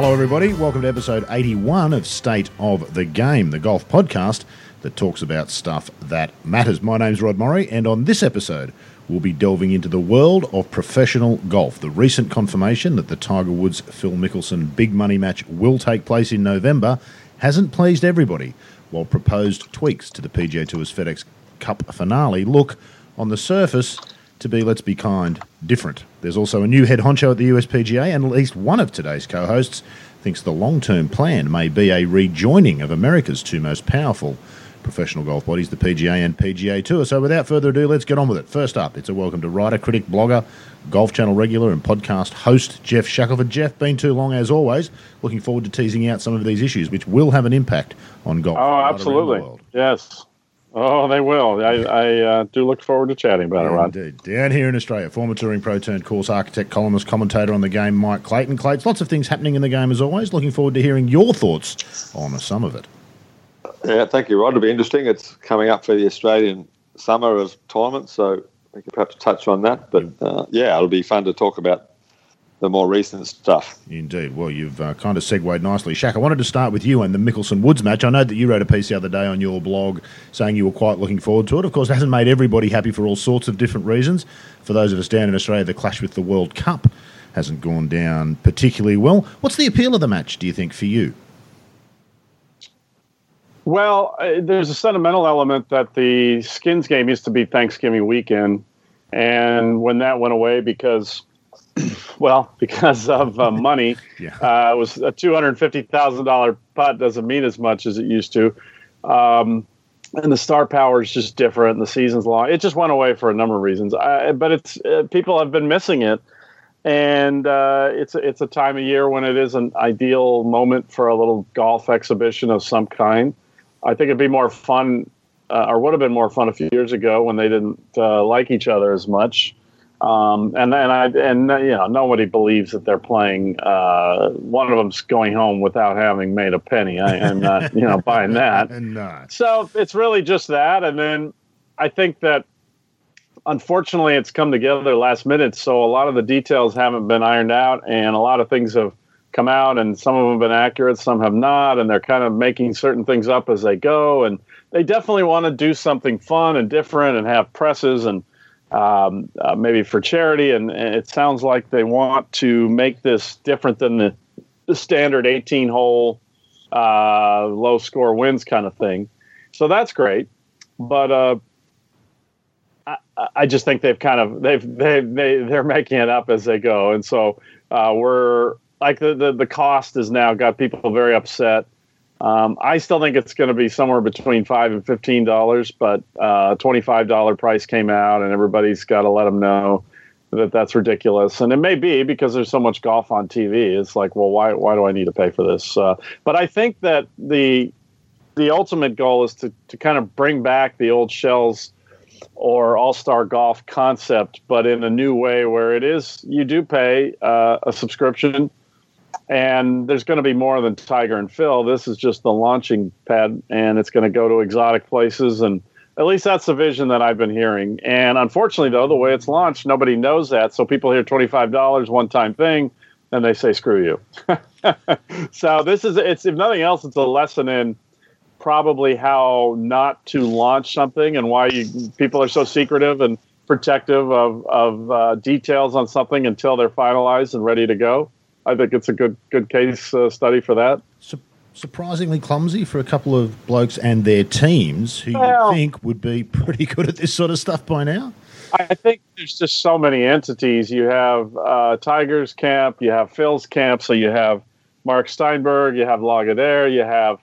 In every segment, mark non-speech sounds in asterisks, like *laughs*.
Hello, everybody. Welcome to episode 81 of State of the Game, the golf podcast that talks about stuff that matters. My name's Rod Murray, and on this episode, we'll be delving into the world of professional golf. The recent confirmation that the Tiger Woods Phil Mickelson big money match will take place in November hasn't pleased everybody, while proposed tweaks to the PGA Tour's FedEx Cup finale look, on the surface, to be, let's be kind, different. There's also a new head honcho at the USPGA, and at least one of today's co hosts thinks the long term plan may be a rejoining of America's two most powerful professional golf bodies, the PGA and PGA Tour. So without further ado, let's get on with it. First up, it's a welcome to writer, critic, blogger, Golf Channel regular, and podcast host Geoff Shackelford. Geoff, been too long as always. Looking forward to teasing out some of these issues, which will have an impact on golf. Oh, absolutely. Yes. Oh, they will. I, I uh, do look forward to chatting about yeah, it, Rod. Indeed. Down here in Australia, former touring pro turned course architect, columnist, commentator on the game, Mike Clayton. Clayton, lots of things happening in the game as always. Looking forward to hearing your thoughts on some of it. Yeah, thank you, Rod. It'll be interesting. It's coming up for the Australian summer of tournament, so we could perhaps touch on that. But uh, yeah, it'll be fun to talk about the more recent stuff. Indeed. Well, you've uh, kind of segued nicely. Shaq, I wanted to start with you and the Mickelson Woods match. I know that you wrote a piece the other day on your blog saying you were quite looking forward to it. Of course, it hasn't made everybody happy for all sorts of different reasons. For those of us down in Australia, the clash with the World Cup hasn't gone down particularly well. What's the appeal of the match, do you think, for you? Well, uh, there's a sentimental element that the Skins game used to be Thanksgiving weekend. And when that went away because *clears throat* well, because of uh, *laughs* money. yeah. uh, it was a two hundred fifty thousand dollar putt doesn't mean as much as it used to, um, and the star power is just different. And the season's long. It just went away for a number of reasons. I, but it's uh, people have been missing it, and uh, it's it's a time of year when it is an ideal moment for a little golf exhibition of some kind. I think it'd be more fun, uh, or would have been more fun a few years ago when they didn't uh, like each other as much. Um, and and I and you know nobody believes that they're playing. Uh, one of them's going home without having made a penny. I am not you know buying that. *laughs* and not. So it's really just that, and then I think that unfortunately it's come together last minute. So a lot of the details haven't been ironed out, and a lot of things have come out, and some of them have been accurate, some have not, and they're kind of making certain things up as they go, and they definitely want to do something fun and different and have presses and um, uh, maybe for charity, and, and, it sounds like they want to make this different than the, the standard 18 hole uh, low score wins kind of thing. So that's great, but uh, I, I, just think they've kind of they've they they they're making it up as they go, and so uh, we're like the, the the cost has now got people very upset. Um, I still think it's going to be somewhere between five and fifteen dollars, but uh, twenty-five dollar price came out, and everybody's got to let them know that that's ridiculous. And it may be because there's so much golf on TV. It's like, well, why why do I need to pay for this? Uh, but I think that the the ultimate goal is to to kind of bring back the old shells or all star golf concept, but in a new way where it is you do pay uh, a subscription and there's going to be more than Tiger and Phil. This is just the launching pad, and it's going to go to exotic places. And at least that's the vision that I've been hearing. And unfortunately, though, the way it's launched, nobody knows that. So people hear $25 one time thing, and they say, screw you. *laughs* so this is, it's if nothing else, it's a lesson in probably how not to launch something and why you, people are so secretive and protective of, of uh, details on something until they're finalized and ready to go. I think it's a good good case uh, study for that. surprisingly clumsy for a couple of blokes and their teams who well, you think would be *laughs* pretty good at this sort of stuff by now. I think there's just so many entities. You have uh, Tiger's camp, you have Phil's camp, so you have Mark Steinberg, you have Lagardère, you have,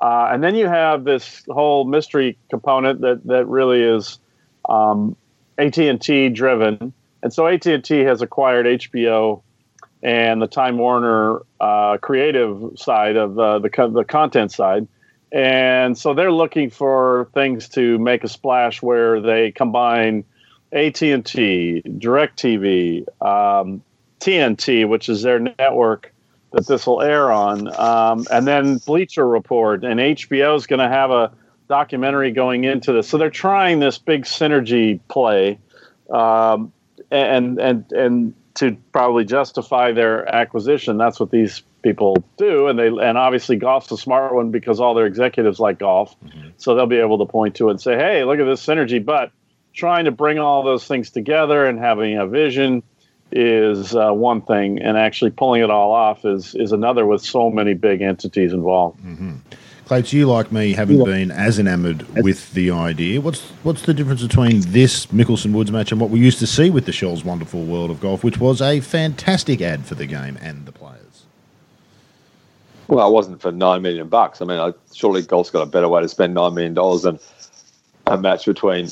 uh, and then you have this whole mystery component that that really is um, AT and T driven, and so AT and T has acquired HBO and the Time Warner uh, creative side of uh, the the content side, and so they're looking for things to make a splash where they combine AT and T, DirecTV, um, TNT, which is their network that this will air on, um, and then Bleacher Report, and HBO is going to have a documentary going into this. So they're trying this big synergy play, um, and and and to probably justify their acquisition. That's what these people do, and they and obviously golf's a smart one because all their executives like golf, mm-hmm. so they'll be able to point to it and say, "Hey, look at this synergy." But trying to bring all those things together and having a vision is uh, one thing, and actually pulling it all off is is another. With so many big entities involved. Mm-hmm. Clates, you like me haven't been as enamoured with the idea. What's what's the difference between this Mickelson Woods match and what we used to see with the Shell's Wonderful World of Golf, which was a fantastic ad for the game and the players? Well, it wasn't for nine million bucks. I mean, I, surely golf's got a better way to spend nine million dollars than a match between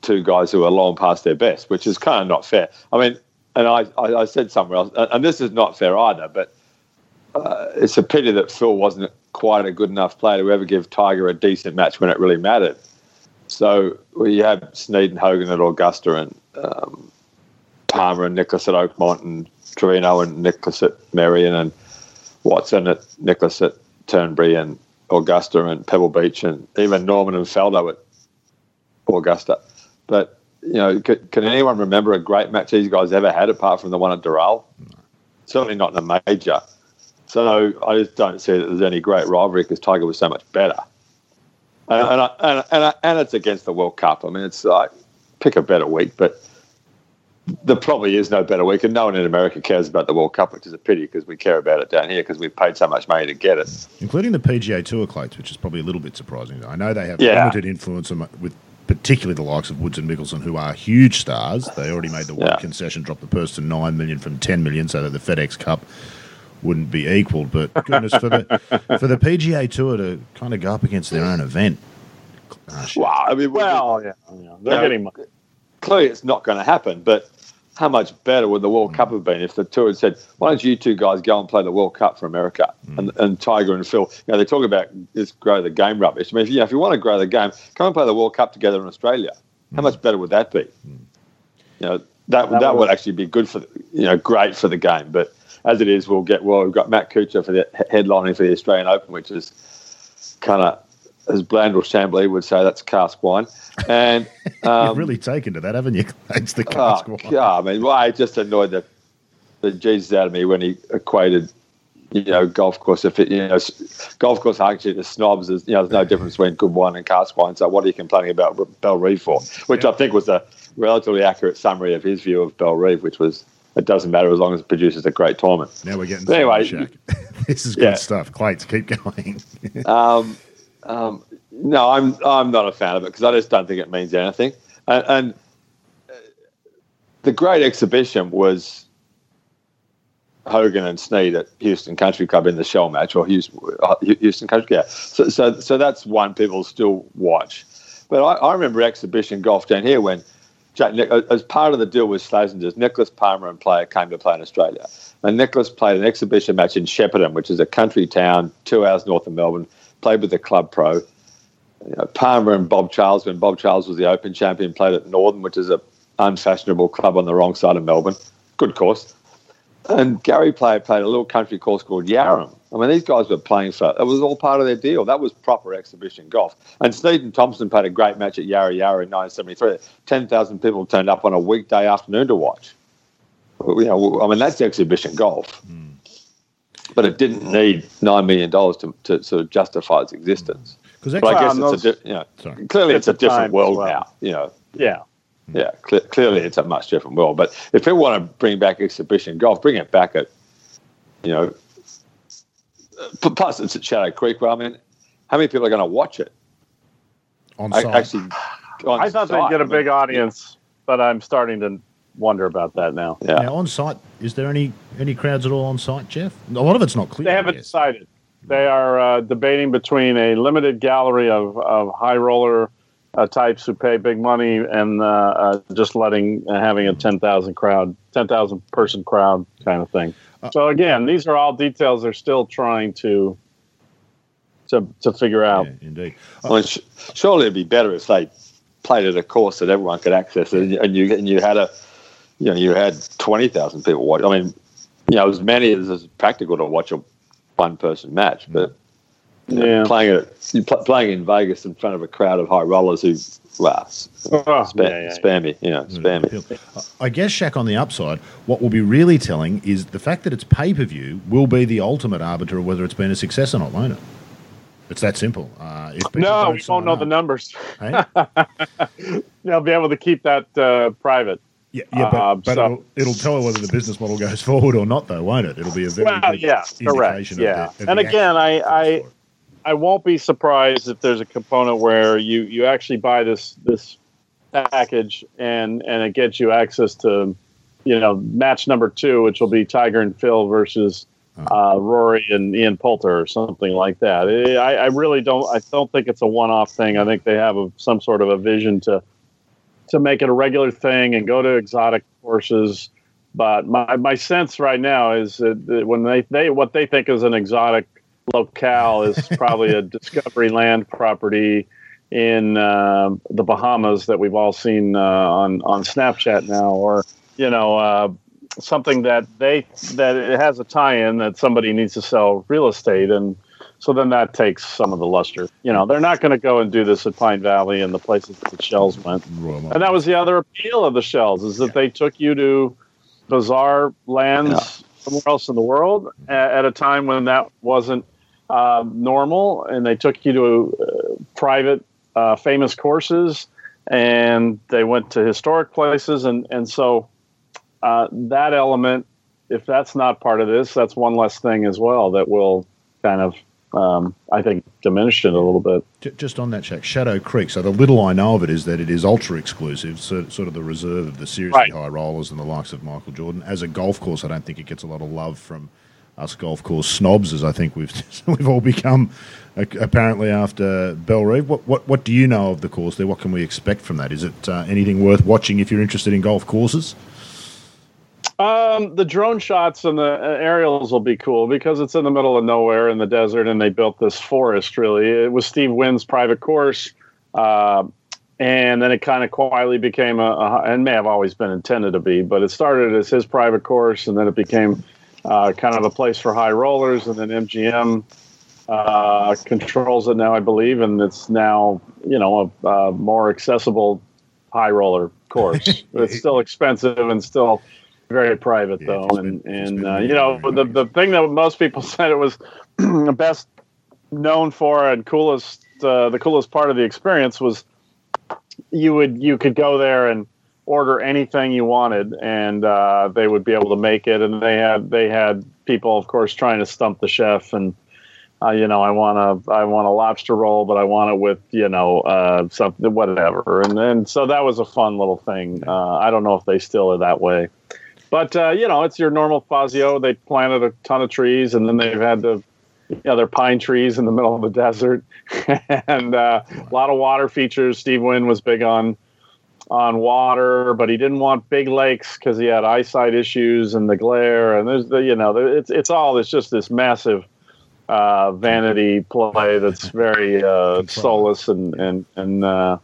two guys who are long past their best, which is kind of not fair. I mean, and I, I, I said somewhere else, and this is not fair either, but uh, it's a pity that Phil wasn't quite a good enough player to ever give Tiger a decent match when it really mattered. So we had Snead and Hogan at Augusta and um, Palmer and Nicklaus at Oakmont and Trevino and Nicklaus at Merion and Watson at Nicklaus at Turnberry and Augusta and Pebble Beach and even Norman and Faldo at Augusta. But, you know, can, can anyone remember a great match these guys ever had apart from the one at Doral? Certainly not in a major. So I just don't see that there's any great rivalry because Tiger was so much better. And, and, I, and, and, I, and, it's against the World Cup. I mean, it's like pick a better week, but there probably is no better week, and no one in America cares about the World Cup, which is a pity because we care about it down here because we've paid so much money to get it. Including the PGA Tour Clates, which is probably a little bit surprising. I know they have yeah. limited influence with particularly the likes of Woods and Mickelson, who are huge stars. They already made the yeah. concession, dropped the purse to nine million from ten million, so that the FedEx Cup wouldn't be equalled. But goodness, for the for the PGA Tour to kind of go up against their own event. Oh, wow, I mean, well, yeah, yeah. they're getting money. Clearly, it's not going to happen. But how much better would the World mm. Cup have been if the tour had said, "Why don't you two guys go and play the World Cup for America?" Mm. And, and Tiger and Phil, you know, they talk about this grow the game rubbish. I mean, if you, know, if you want to grow the game, come and play the World Cup together in Australia. How mm. much better would that be? Mm. You know, that that, that would actually be good for you know great for the game, but as it is, we'll get well. We've got Matt Kuchar for the headlining for the Australian Open, which is kind of as Brandel Chamblee would say, that's cask wine. And *laughs* um, you've really taken to that, haven't you? *laughs* It's the cask oh, wine. Yeah, I mean, well, I just annoyed the the Jesus out of me when he equated, you know, golf course. If it, you know, golf course actually the snobs is, you know, there's no difference between good wine and cask wine. So what are you complaining about Bellerive for? Which yeah. I think was a relatively accurate summary of his view of Bellerive, which was it doesn't matter as long as it produces a great tournament. Now we're getting anyway. *laughs* this is good yeah. stuff. Clates, keep going. *laughs* um, um, no, I'm I'm not a fan of it because I just don't think it means anything. And, and uh, the great exhibition was Hogan and Snead at Houston Country Club in the Shell match, or Houston, uh, Houston Country. Yeah, so, so so that's one people still watch. But I, I remember exhibition golf down here when as part of the deal with Slazenger's, Nicklaus Palmer and player came to play in Australia. And Nicklaus played an exhibition match in Shepparton, which is a country town two hours north of Melbourne, played with the club pro. You know, Palmer and Bob Charles, when Bob Charles was the Open champion, played at Northern, which is a unfashionable club on the wrong side of Melbourne. Good course. And Gary Player played a little country course called Yarram. I mean, these guys were playing for it was all part of their deal. That was proper exhibition golf. And Stephen Thompson played a great match at Yarra Yarra in 1973. 10,000 people turned up on a weekday afternoon to watch. You know, I mean, that's exhibition golf. Mm. But it didn't need $9 million to, to sort of justify its existence. Because mm. I guess it's a, di- you know, clearly it's, it's a different world well. now, you know. Yeah. Yeah, cl- clearly it's a much different world. But if people want to bring back exhibition golf, bring it back at, you know, plus it's at Shadow Creek. Well, I mean, how many people are going to watch it? On site. Actually, on I thought site. they'd get a big audience, but I'm starting to wonder about that now. Yeah. Now, on site, is there any any crowds at all on site, Geoff? A lot of it's not clear. They haven't decided. They are uh, debating between a limited gallery of, of high roller uh, types who pay big money and uh, uh just letting uh, having a ten thousand crowd, ten thousand person crowd kind of thing. Uh, so again, these are all details they're still trying to to to figure out. Yeah, indeed. Well, sh- surely it'd be better if they played at a course that everyone could access, and, and you and you had a you know you had twenty thousand people watch. I mean, you know, as many as is practical to watch a one person match, but Yeah. playing it, pl- playing in Vegas in front of a crowd of high rollers who, well, spam, Oh, yeah, yeah, spam me, you know, spam me. I guess, Shaq, on the upside, what will be really telling is the fact that it's pay per view will be the ultimate arbiter of whether it's been a success or not, won't it? It's that simple. Uh, if people No, don't we sign won't know up- the numbers. Hey? *laughs* They'll be able to keep that uh, private. Yeah, yeah, but, Um, but so- it'll, it'll tell whether the business model goes *laughs* forward or not, though, won't it? It'll be a very Well, good yeah, correct. Yeah, of the, of and the again, I, I, for it. I won't be surprised if there's a component where you you actually buy this this package and and it gets you access to, you know, match number two, which will be Tiger and Phil versus uh, Rory and Ian Poulter or something like that. I, I really don't. I don't think it's a one-off thing. I think they have a, some sort of a vision to to make it a regular thing and go to exotic courses. But my, my sense right now is that that when they, they what they think is an exotic locale is *laughs* probably a discovery land property in uh, the Bahamas that we've all seen uh, on on Snapchat now, or you know uh, something that they that it has a tie-in that somebody needs to sell real estate and. So then that takes some of the luster. You know, they're not going to go and do this at Pine Valley and the places that the shells went. And that was the other appeal of the shells is that they took you to bizarre lands Yeah. somewhere else in the world at, at a time when that wasn't um, normal, and they took you to uh, private, uh, famous courses, and they went to historic places, and and so uh, that element, if that's not part of this, that's one less thing as well that will kind of. Um, I think diminish it a little bit. Just on that, Shaq, Shadow Creek. So the little I know of it is that it is ultra exclusive, so, sort of the reserve of the seriously Right. high rollers and the likes of Michael Jordan. As a golf course, I don't think it gets a lot of love from us golf course snobs, as I think we've *laughs* we've all become apparently after Bellerive. What what what do you know of the course there? What can we expect from that? Is it uh, anything worth watching if you're interested in golf courses? Um, the drone shots and the uh, aerials will be cool because it's in the middle of nowhere in the desert, and they built this forest. Really, it was Steve Wynn's private course, uh, and then it kind of quietly became a, a, and may have always been intended to be, but it started as his private course, and then it became uh, kind of a place for high rollers, and then MGM uh, controls it now, I believe, and it's now you know a, a more accessible high roller course. *laughs* it's still expensive and still very private Yeah, though, you and you and uh, you know the the thing that most people *laughs* said it was the *clears throat* best known for and coolest uh, the coolest part of the experience was you would you could go there and order anything you wanted and uh, they would be able to make it. And they had they had people of course trying to stump the chef and uh, you know I want a I want a lobster roll but I want it with you know uh, something whatever. And then so that was a fun little thing. Uh, I don't know if they still are that way. But uh, you know it's your normal Fazio. They planted a ton of trees and then they've had the you know, they're pine trees in the middle of the *laughs* desert, and uh, a lot of water features. Steve Wynn was big on on water, but he didn't want big lakes because he had eyesight issues and the glare. And there's the you know it's it's all it's just this massive uh, vanity play that's very uh, soulless and and and uh,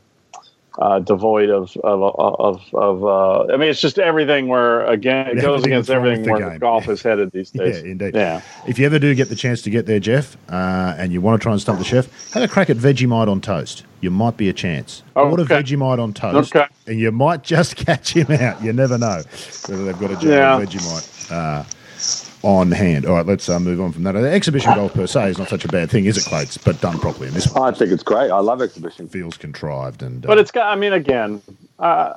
uh, devoid of of of, of uh, I mean it's just everything where again it *laughs* goes against that's wrong with everything where game. golf is headed these *laughs* days. Yeah, indeed. Yeah. If you ever do get the chance to get there, Geoff, uh, and you want to try and stump the chef, have a crack at Vegemite on toast. You might be a chance. Oh, Order Okay. Vegemite on toast, Okay. and you might just *laughs* catch him out. You never know whether they've got a jar Yeah. Vegemite uh, on hand. All right, let's uh, move on from that. Exhibition golf per se is not such a bad thing, is it, Clates? But done properly, in this one I think it's great. I love exhibition. feels contrived. And uh, But it's got. I mean, again, uh,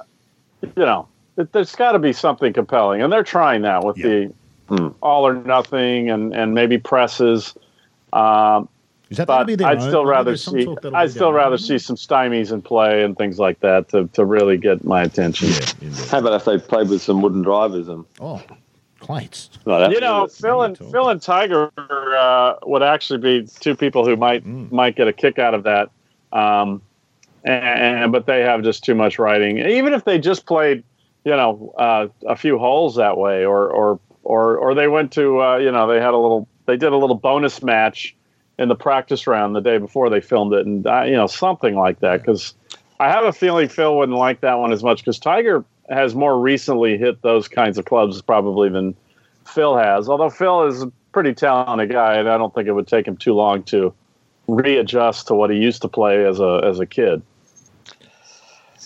you know, it, there's got to be something compelling, and they're trying that with Yeah. the Hmm. all or nothing, and and maybe presses. Um, is that but be I'd still I rather see. I'd still their rather own. see some stymies in play and things like that to to really get my attention. Yeah. How about if they played with some wooden drivers and Oh, Clates. no, that, You know, Phil and. Phil and Tiger uh, would actually be two people who might Mm. might get a kick out of that. Um, and but they have just too much writing. Even if they just played, you know, uh, a few holes that way, or or or or they went to, uh, you know, they had a little, they did a little bonus match in the practice round the day before they filmed it, and uh, you know, something like that. Because I have a feeling Phil wouldn't like that one as much because Tiger has more recently hit those kinds of clubs probably than Phil has. Although Phil is a pretty talented guy, and I don't think it would take him too long to readjust to what he used to play as a as a kid.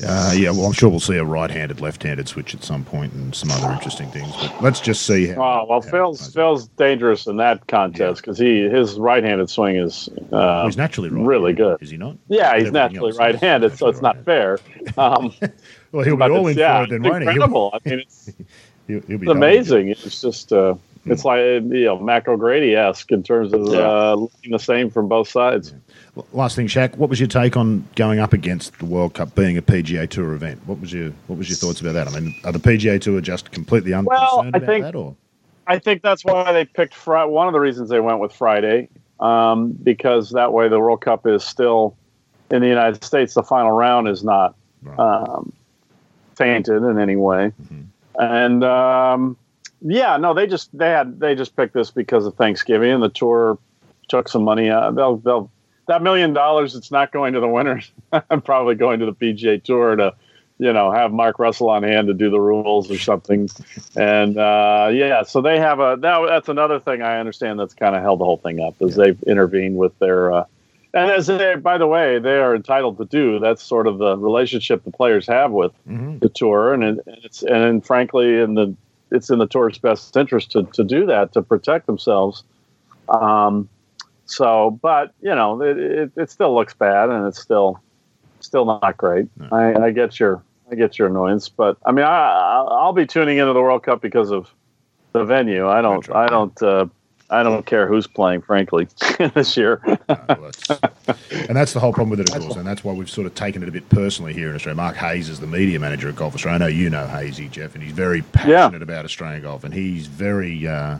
Uh, yeah, well, I'm sure we'll see a right-handed, left-handed switch at some point, and some other interesting things. But let's just see how. Oh well, how Phil's Phil's dangerous in that contest because he his right-handed swing is uh, he's naturally right really good. Is he not? Yeah, he's naturally right-handed, so it's not fair. Um, *laughs* well, he'll be all in yeah, for it then, won't he? Incredible. I mean, it's, *laughs* He'll, he'll be it's amazing. It's just uh. It's like you know Mac O'Grady esque in terms of uh, looking the same from both sides. Last thing, Shaq. What was your take on going up against the World Cup being a PGA Tour event? What was your What was your thoughts about that? I mean, are the PGA Tour just completely unconcerned Well, I about think- that, or I think that's why they picked Friday. One of the reasons they went with Friday, um, because that way the World Cup is still in the United States. The final round is not Right. um, tainted in any way, Mhm. and um, yeah, no, they just they had they just picked this because of Thanksgiving, and the tour took some money. out. they'll they'll that million dollars. It's not going to the winners. *laughs* I'm probably going to the PGA Tour to. You know, have Mark Russell on hand to do the rules or something, and uh, yeah, so they have a that, that's another thing I understand that's kind of held the whole thing up is they've intervened with their uh, and as they by the way they are entitled to do that's sort of the relationship the players have with Mhm. the tour and, it, and it's and frankly in the it's in the tourist's best interest to, to do that to protect themselves. Um, so but you know it, it, it still looks bad and it's still still not great. No. I, I get your I get your annoyance but I mean I I'll be tuning into the World Cup because of the venue. I don't I don't uh, I don't care who's playing frankly *laughs* this year No, that's- *laughs* and that's the whole problem with it, of course, and that's why we've sort of taken it a bit personally here in Australia. Mark Hayes is the media manager at Golf Australia. I know you know Hazy, Geoff, and he's very passionate about Australian golf, and he's very uh,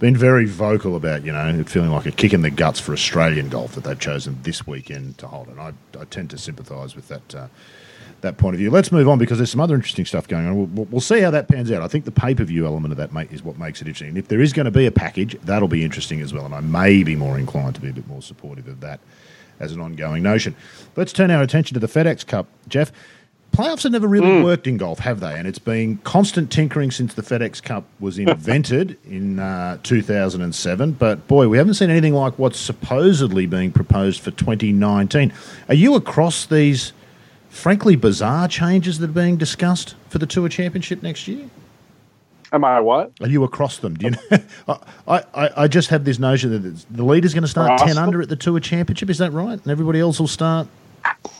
been very vocal about you know feeling like a kick in the guts for Australian golf that they've chosen this weekend to hold, and I, I tend to sympathise with that. Uh, that point of view. Let's move on because there's some other interesting stuff going on. We'll, we'll, see how that pans out. I think the pay per view element of that mate, is what makes it interesting. And if there is going to be a package, that'll be interesting as well. And I may be more inclined to be a bit more supportive of that as an ongoing notion. Let's turn our attention to the FedEx Cup, Geoff. Playoffs have never really worked in golf, have they? And it's been constant tinkering since the FedEx Cup was *laughs* invented in uh, 2007. But boy, we haven't seen anything like what's supposedly being proposed for 2019. Are you across these frankly bizarre changes that are being discussed for the Tour Championship next year? am I what Are you across them? Do you know? *laughs* I, I, I just have this notion that the leader's going to start Across 10 them? under at the Tour Championship. Is that right? And everybody else will start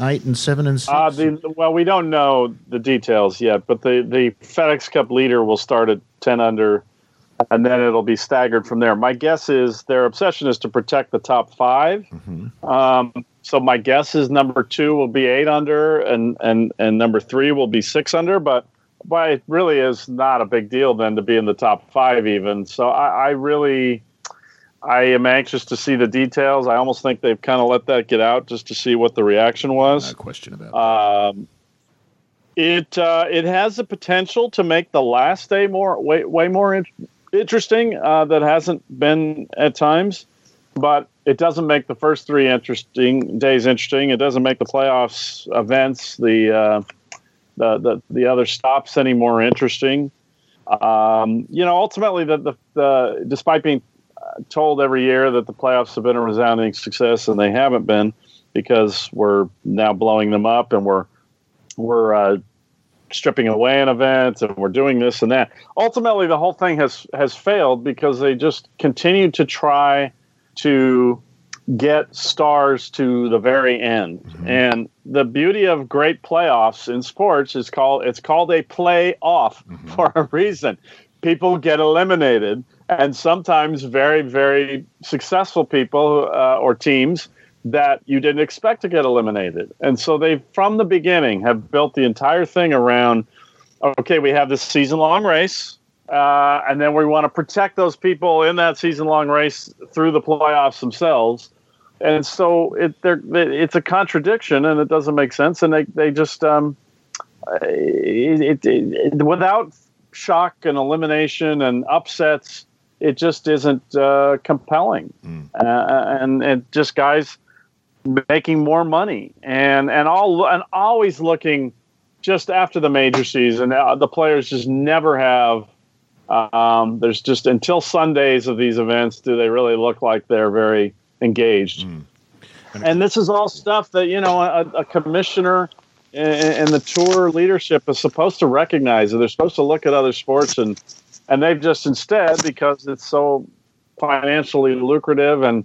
8 and 7 and 6? Uh, the, well, we don't know the details yet, but the, the FedEx Cup leader will start at 10 under, and then it'll be staggered from there. My guess is their obsession is to protect the top 5 Mhm. Um, so my guess is number two will be eight under, and, and, and number three will be six under, but but it really is not a big deal then to be in the top five even. So I, I really. I am anxious to see the details. I almost think they've kind of let that get out just to see what the reaction was. no question about. Um, it uh, it has the potential to make the last day more way way more in- interesting. Uh, that hasn't been at times, but it doesn't make the first three interesting days interesting. It doesn't make the playoffs events the uh, the, the the other stops any more interesting. Um, you know, ultimately, the, the, the despite being uh, told every year that the playoffs have been a resounding success, and they haven't been because we're now blowing them up and we're we're uh, stripping away an event and we're doing this and that. Ultimately, the whole thing has has failed because they just continue to try to get stars to the very end. And the beauty of great playoffs in sports is called it's called a play-off *laughs* for a reason. People get eliminated, and sometimes very very successful people uh, or teams that you didn't expect to get eliminated. And so they, from the beginning, have built the entire thing around okay, we have this season long race, uh, and then we want to protect those people in that season long race through the playoffs themselves. And so it, they're, it's a contradiction and it doesn't make sense. And they, they just, um, it, it, it, without shock and elimination and upsets, it just isn't uh, compelling. Mm. Uh, and, and just guys making more money and and all and always looking just after the major season uh, the players just never have um, there's just until sundays of these events do they really look like they're very engaged And this is all stuff that you know a, a commissioner and the tour leadership is supposed to recognize. They're supposed to look at other sports and and they've just instead because it's so financially lucrative and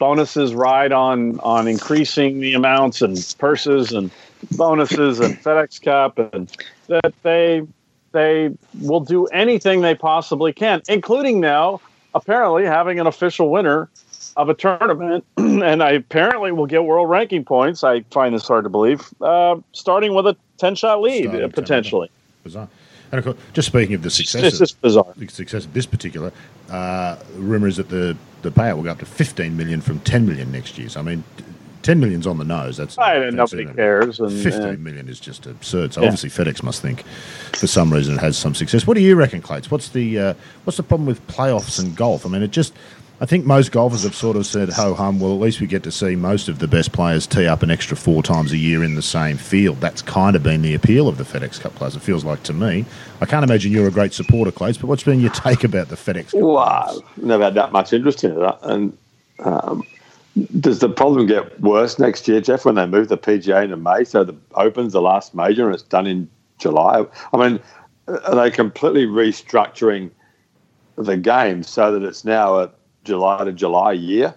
bonuses ride on on increasing the amounts and purses and bonuses and FedEx Cup and that they they will do anything they possibly can, including now apparently having an official winner of a tournament, *clears throat* and I apparently will get world ranking points. I find this hard to believe. Uh, starting with a ten shot lead starting potentially. Bizarre. And of course, just speaking of the success, this is bizarre. The success of this particular uh, rumor is that the the payout will go up to fifteen million from ten million next year. So I mean, ten million's on the nose. That's right, and nobody cares. And, Fifteen and, million is just absurd. So yeah. obviously FedEx must think, for some reason, it has some success. What do you reckon, Clates? What's the uh, what's the problem with playoffs and golf? I mean, it just I think most golfers have sort of said, ho hum, well, at least we get to see most of the best players tee up an extra four times a year in the same field. That's kind of been the appeal of the FedEx Cup players, it feels like to me. I can't imagine you're a great supporter, Clates, but what's been your take about the FedEx Cup? Well, I've never had that much interest in it. And um, does the problem get worse next year, Geoff, when they move the PGA into May? So the Open's the last major and it's done in July? I mean, are they completely restructuring the game so that it's now a July to July year?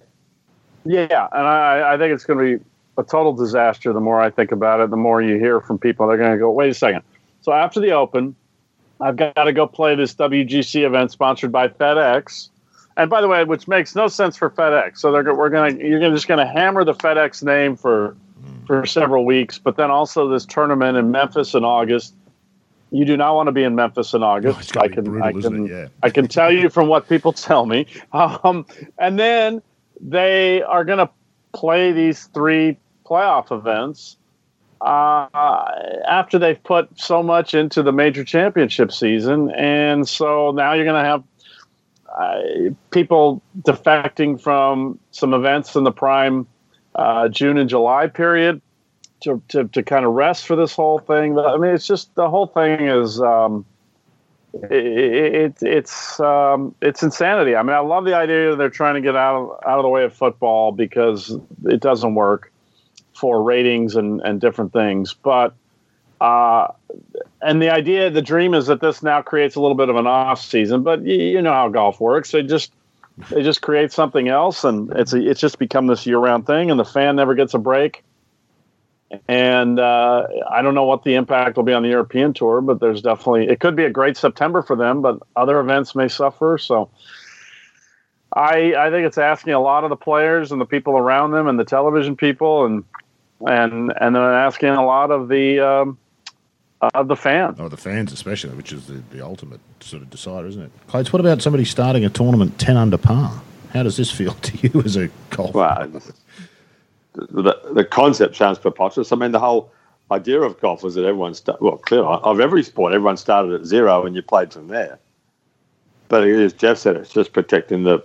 Yeah, and I, I think it's going to be a total disaster. The more I think about it, the more you hear from people. They're going to go, wait a second. So after the Open, I've got to go play this WGC event sponsored by FedEx. And by the way, which makes no sense for FedEx. So they're we're going to you're gonna, just going to hammer the FedEx name for hmm. for several weeks, but then also this tournament in Memphis in August you do not want to be in Memphis in August. Oh, I can, brutal, I can, yeah. I can tell you from what people tell me. Um, and then they are going to play these three playoff events uh, after they've put so much into the major championship season, and so now you're going to have uh, people defecting from some events in the prime uh, June and July period to, to, to kind of rest for this whole thing. But I mean, it's just the whole thing is um, it, it, it's um, it's insanity. I mean, I love the idea that they're trying to get out of, out of the way of football because it doesn't work for ratings and, and different things. But uh, and the idea, the dream is that this now creates a little bit of an off season. But you, you know how golf works. They just they just create something else, and it's a, it's just become this year round thing, and the fan never gets a break and uh, I don't know what the impact will be on the European tour, but there's definitely it could be a great September for them, but other events may suffer. So I I think it's asking a lot of the players and the people around them and the television people and and and then asking a lot of the um, of the fans. Oh, the fans especially, which is the, the ultimate sort of decider, isn't it? Clates, what about somebody starting a tournament ten under par? How does this feel *laughs* to you as a golfer? Well, the, the concept sounds preposterous. I mean, the whole idea of golf was that everyone, sta- well, clearly, of every sport, everyone started at zero and you played from there. But as Geoff said, it's just protecting the,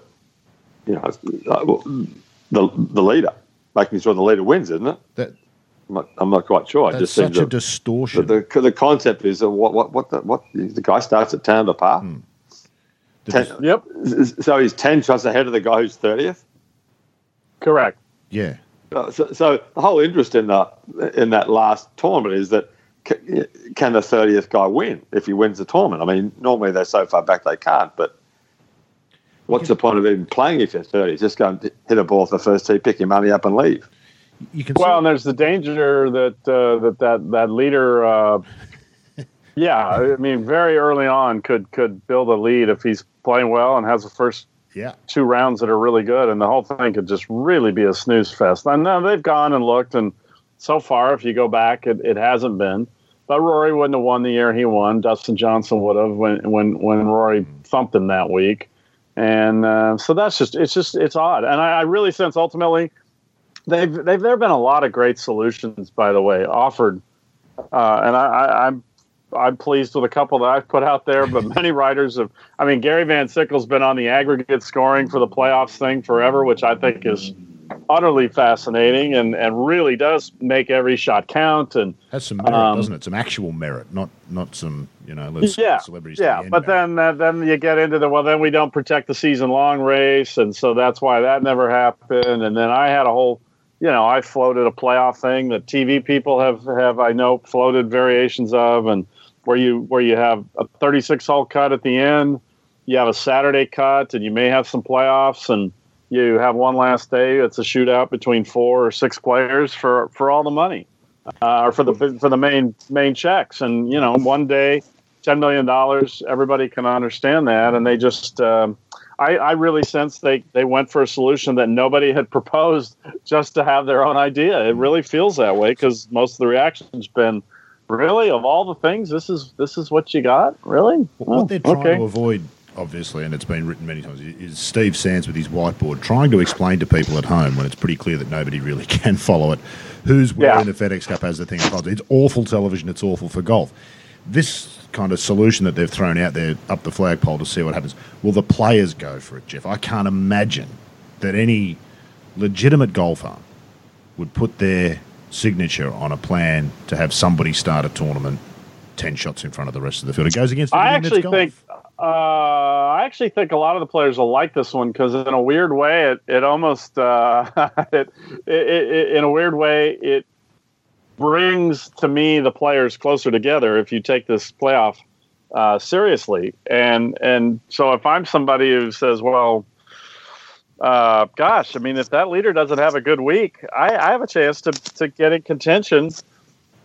you know, the the leader, making sure the leader wins, isn't it? That, I'm not, I'm not quite sure. That's just such a distortion. The, the, the, concept is that what what what the, what the guy starts at ten under par. Hmm. Ten, yep. So he's ten shots ahead of the guy who's thirtieth. Correct. Yeah. Uh, so, so, the whole interest in that in that last tournament is that can the thirtieth guy win if he wins the tournament? I mean, normally they're so far back they can't. But what's the point of even playing if you're thirty? Just go and hit a ball off the first tee, pick your money up, and leave. You can well, and there's the danger that uh, that that that leader. Uh, *laughs* yeah, I mean, very early on could could build a lead if he's playing well and has the first yeah. two rounds that are really good, and the whole thing could just really be a snooze fest. I know they've gone and looked, and so far, if you go back, it, it hasn't been. But Rory wouldn't have won the year he won. Dustin Johnson would have when when when Rory thumped him that week, and uh, so that's just it's just it's odd. And I, I really sense ultimately they've they've there have been a lot of great solutions, by the way, offered. Uh, and I, I, I'm I'm pleased with a couple that I've put out there, but *laughs* many writers have. I mean, Gary Van Sickle's been on the aggregate scoring for the playoffs thing forever, which I think is utterly fascinating and, and really does make every shot count and has some merit, um, doesn't it? Some actual merit, not not some you know yeah, celebrities. Yeah, but then uh, then you get into the well, then we don't protect the season long race, and so that's why that never happened. And then I had a whole you know, I floated a playoff thing that TV people have have I know floated variations of, and where you where you have a 36 hole cut at the end, you have a Saturday cut, and you may have some playoffs, and you have one last day. It's a shootout between four or six players for for all the money, uh, or for the for the main main checks, and you know, one day, ten million dollars. Everybody can understand that, and they just. Um, I, I really sense they, they went for a solution that nobody had *laughs* proposed just to have their own idea. It really feels that way because most of the reaction's been, really, of all the things, this is this is what you got, really. Well, what they're trying okay. to avoid, obviously, and it's been written many times, is Steve Sands with his whiteboard trying to explain to people at home when it's pretty clear that nobody really *laughs* can follow it. Who's winning yeah. the FedEx Cup as the thing? It's awful television. It's awful for golf. This kind of solution that they've thrown out there up the flagpole to see what happens. Will the players go for it, Geoff? I can't imagine that any legitimate golfer would put their signature on a plan to have somebody start a tournament ten shots in front of the rest of the field. It goes against. I actually think. Uh, I actually think a lot of the players will like this one because, in a weird way, it it almost uh, *laughs* it, it, it, in a weird way it brings to me the players closer together if you take this playoff uh, seriously. And and so if I'm somebody who says, well, uh, gosh, I mean, if that leader doesn't have a good week, I, I, have a chance to, to get in contention.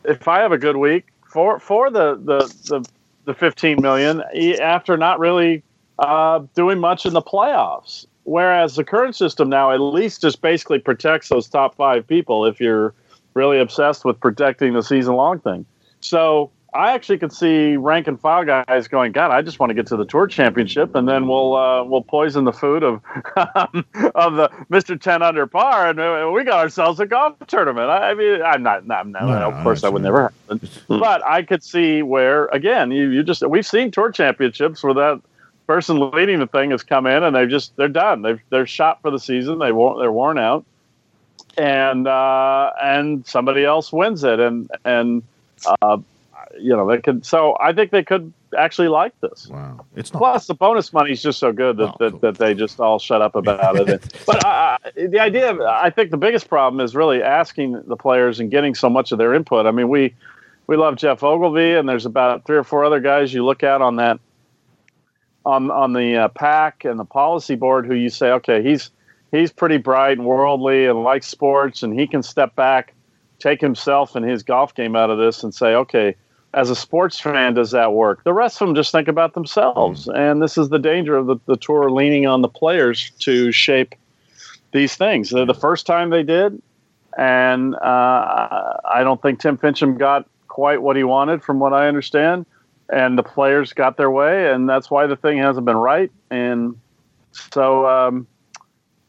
If I have a good week for for the the the, the 15 million after not really uh, doing much in the playoffs. Whereas the current system now at least just basically protects those top five people if you're really obsessed with protecting the season long thing. So I actually could see rank and file guys going, God, I just want to get to the tour championship, and then we'll uh, we'll poison the food of *laughs* of the Mister Ten Under Par, and we got ourselves a golf tournament. I, mean, I'm not, not no, of course that would never happen, but I could see where again, you you just we've seen tour championships where that person leading the thing has come in and they've just they're done, they've they're shot for the season, they won't they're worn out, and uh, and somebody else wins it, and and uh, you know they could. So I think they could actually like this. Wow, it's not, plus the bonus money is just so good that, oh, that, cool. that, they just all shut up about it. *laughs* but uh, the idea, of, I think the biggest problem is really asking the players and getting so much of their input. I mean, we we love Geoff Ogilvy, and there's about three or four other guys you look at on that on on the uh, PAC and the policy board who you say, okay, he's he's pretty bright and worldly and likes sports, and he can step back, take himself and his golf game out of this, and say, okay, as a sports fan, does that work? The rest of them just think about themselves, mm. and this is the danger of the, the tour leaning on the players to shape these things. They're the first time they did, and uh, I don't think Tim Finchem got quite what he wanted, from what I understand. And the players got their way, and that's why the thing hasn't been right. And so, um,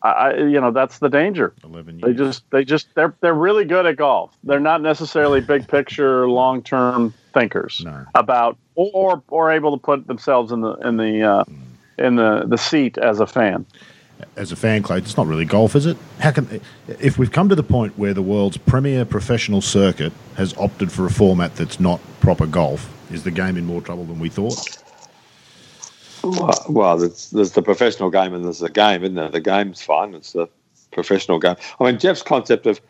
I, you know, that's the danger. They just, they just, they're they're really good at golf. They're not necessarily big *laughs* picture, long term thinkers no. about, or or able to put themselves in the in the uh, in the the seat as a fan. As a fan, Clay, it's not really golf, is it? How can if we've come to the point where the world's premier professional circuit has opted for a format that's not proper golf, is the game in more trouble than we thought? Well, well there's, there's, the professional game and there's the game, isn't there? The game's fine. It's the professional game. I mean, Geoff's concept of,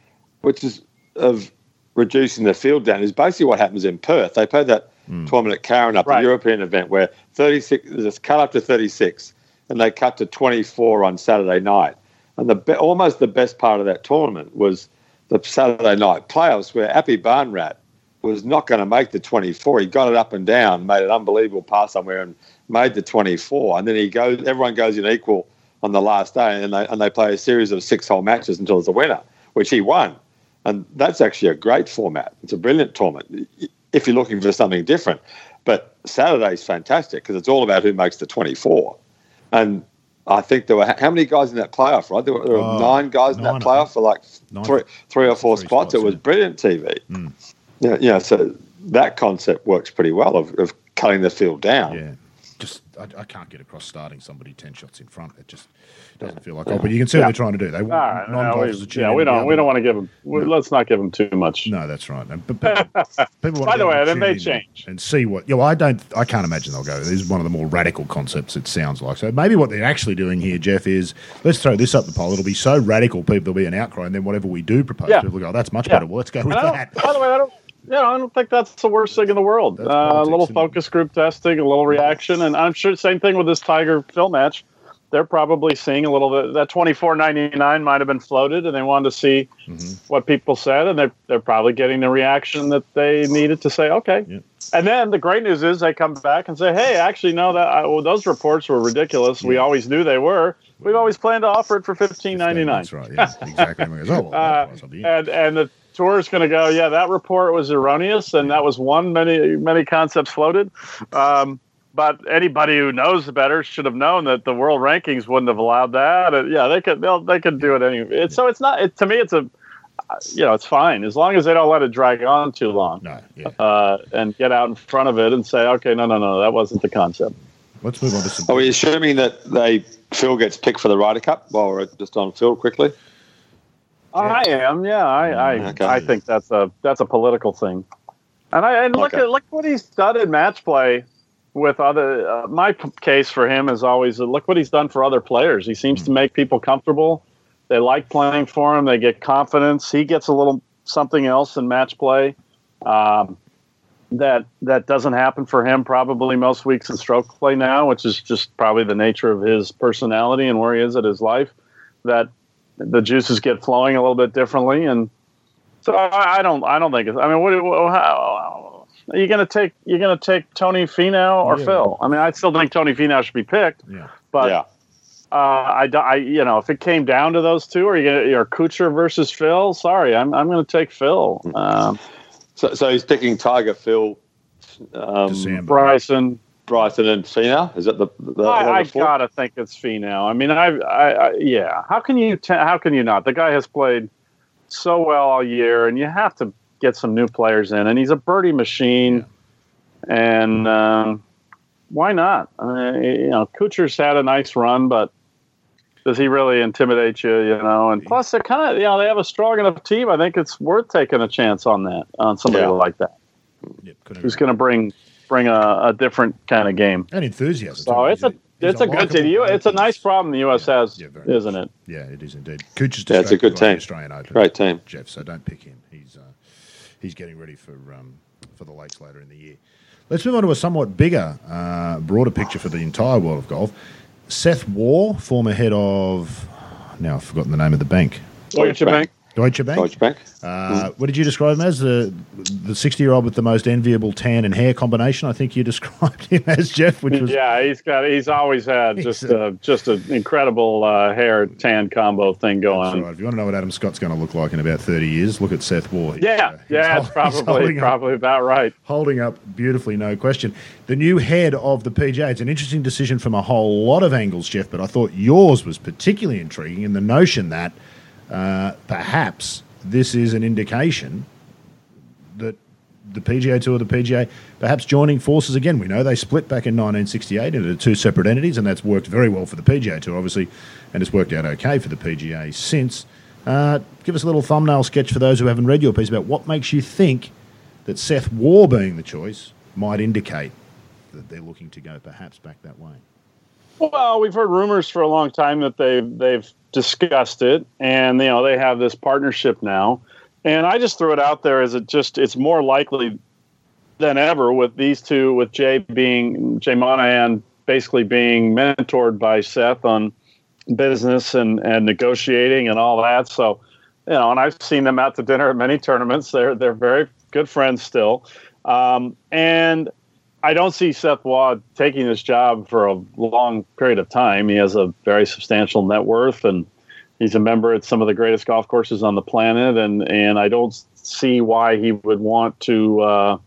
which is of reducing the field down, is basically what happens in Perth. They play that mm. tournament at Karrinyup, right. the European event, where 36, it's cut up to 36, and they cut to 24 on Saturday night. And the almost the best part of that tournament was the Saturday night playoffs, where Aphibarnrat was not going to make the 24. He got it up and down, made an unbelievable pass somewhere, and made the 24, and then he goes. Everyone goes in equal on the last day, and they and they play a series of six hole matches until there's a winner, which he won, and that's actually a great format. It's a brilliant tournament if you're looking for something different. But Saturday's fantastic because it's all about who makes the 24, and I think there were how many guys in that playoff? Right, there were, there were oh, nine guys nine, in that playoff for like nine, three, three or four spots. spots. It was brilliant TV. Mm. Yeah, yeah. So that concept works pretty well of, of cutting the field down. Yeah. Just I, I, can't get across starting somebody ten shots in front. It just doesn't feel like. Oh, but you can see yeah. what they're trying to do. They want right, non-golfers no, we, Yeah, we don't. We don't want to give them. No. Let's not give them too much. No, that's right. But *laughs* people, people By the way, then they change and see what. You know, I don't. I can't imagine they'll go. This is one of the more radical concepts. It sounds like. So maybe what they're actually doing here, Geoff, is let's throw this up the pole. It'll be so radical, people there'll be an outcry, and then whatever we do propose, yeah. people go, oh, "That's much yeah. better." Well, let's go with that. By the way, I don't yeah, I don't think that's the worst thing in the world. Uh, a little focus group testing, a little reaction, and I'm sure same thing with this Tiger film match. They're probably seeing a little bit that twenty four ninety nine might have been floated, and they wanted to see mm-hmm. what people said, and they're they're probably getting the reaction that they needed to say, okay. Yeah. And then the great news is they come back and say, hey, actually, no, that I, well, those reports were ridiculous. Yeah. We always knew they were. We've always planned to offer it for fifteen ninety nine. That's right. Yeah, exactly. oh, well, *laughs* uh, and and the tour is going to go, yeah, that report was erroneous, and that was one many many concepts floated. Um, but anybody who knows better should have known that the world rankings wouldn't have allowed that. And yeah, they could they'll, they could do it anyway. It's, so it's not it, to me. It's a you know it's fine as long as they don't let it drag on too long. No, yeah. uh, and get out in front of it and say, okay, no, no, no, that wasn't the concept. Let's move on to some. Are we assuming that they Phil gets picked for the Ryder Cup while we're just on Phil quickly? I am. Yeah, I I, okay. I think that's a that's a political thing. And I and look okay. at look what he's done in match play with other. Uh, my p- case for him is always uh, look what he's done for other players. He seems mm-hmm. to make people comfortable. They like playing for him. They get confidence. He gets a little something else in match play. Um, that that doesn't happen for him probably most weeks in stroke play now, which is just probably the nature of his personality and where he is at his life. That the juices get flowing a little bit differently, and so I, I don't I don't think it's. I mean, what, how, are you going to take? You're going to take Tony Finau or yeah. Phil? I mean, I still think Tony Finau should be picked. Yeah. But yeah. Uh, I, I, you know, if it came down to those two, or you going to, or Kuchar versus Phil? Sorry, I'm, I'm going to take Phil. Um, so, so he's picking Tiger, Phil, um, Bryson, Bryson and Finau? Is that the? the I, I gotta think it's Finau. I mean, I, I, I yeah. How can you? T- how can you not? The guy has played so well all year, and you have to get some new players in. And he's a birdie machine, yeah. and um, why not? I mean, you know, Kuchar's had a nice run, but does he really intimidate you? You know, and plus they're kind of you know they have a strong enough team. I think it's worth taking a chance on that on somebody yeah. like that. Yep, Who's going to bring bring a, a different kind of game and enthusiasm. So it's a it's a, a good team. It's a nice problem the U.S. Yeah, has, yeah, isn't it? Yeah, it is indeed. Cooch That's a good team. Australian Open. Great team, Geoff. So don't pick him. He's uh, he's getting ready for um, for the Lakes later in the year. Let's move on to a somewhat bigger, uh, broader picture for the entire world of golf. Seth Waugh, former head of now I've forgotten the name of the bank. Deutsche Bank. Deutsche Bank. Deutsche Bank. Uh, what did you describe him as? The the sixty year old with the most enviable tan and hair combination. I think you *laughs* described him as Geoff, which was yeah. He's got he's always had just a, just an incredible uh, hair tan combo thing going. Right. If you want to know what Adam Scott's going to look like in about thirty years, look at Seth Waugh. Yeah, uh, yeah, it's probably probably up, about right. Holding up beautifully, no question. The new head of the PGA. It's an interesting decision from a whole lot of angles, Geoff. But I thought yours was particularly intriguing in the notion that uh, perhaps this is an indication that the PGA Tour, or the PGA, perhaps joining forces again. We know they split back in 1968 into two separate entities, and that's worked very well for the PGA Tour, obviously, and it's worked out okay for the PGA since. Uh, give us a little thumbnail sketch for those who haven't read your piece about what makes you think that Seth Waugh being the choice might indicate that they're looking to go perhaps back that way. Well, we've heard rumors for a long time that they've they've discussed it, and you know they have this partnership now. And I just threw it out there as it just it's more likely than ever with these two, with Jay being Jay Monahan basically being mentored by Seth on business and and negotiating and all that. So, you know, and I've seen them out to dinner at many tournaments. They're they're very good friends still, um, and I don't see Seth Waugh taking this job for a long period of time. He has a very substantial net worth, and he's a member at some of the greatest golf courses on the planet. And and I don't see why he would want to uh,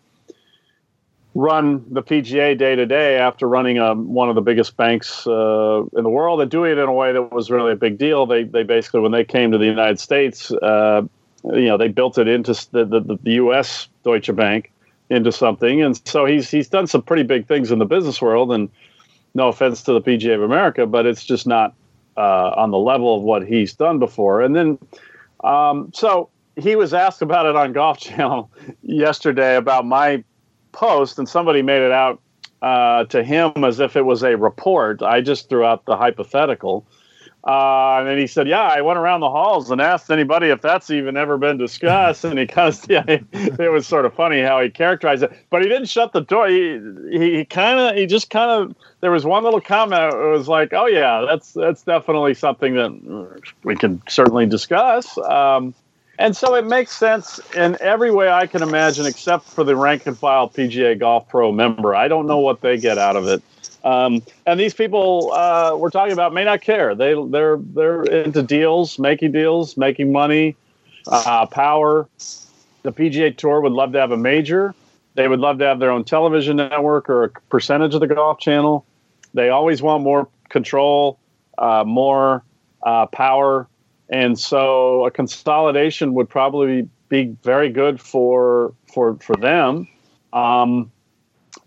run the PGA day to day after running um, one of the biggest banks uh, in the world and doing it in a way that was really a big deal. They they basically when they came to the United States, uh, you know, they built it into the, the, the U.S. Deutsche Bank into something. And so he's he's done some pretty big things in the business world, and no offense to the PGA of America, but it's just not uh, on the level of what he's done before. And then, um, so he was asked about it on Golf *laughs* Channel yesterday about my post, and somebody made it out uh, to him as if it was a report. I just threw out the hypothetical. Uh, and then he said, "Yeah, I went around the halls and asked anybody if that's even ever been discussed." And he *laughs* kind of, yeah, it was sort of funny how he characterized it, but he didn't shut the door. He he, kind of, he just kind of. There was one little comment. It was like, "Oh yeah, that's that's definitely something that we can certainly discuss." Um, and so it makes sense in every way I can imagine, except for the rank and file PGA Golf Pro member. I don't know what they get out of it. Um, and these people uh, we're talking about may not care. They they're they're into deals, making deals, making money, uh, power. The PGA Tour would love to have a major. They would love to have their own television network or a percentage of the Golf Channel. They always want more control, uh, more uh, power, and so a consolidation would probably be very good for for for them. Um,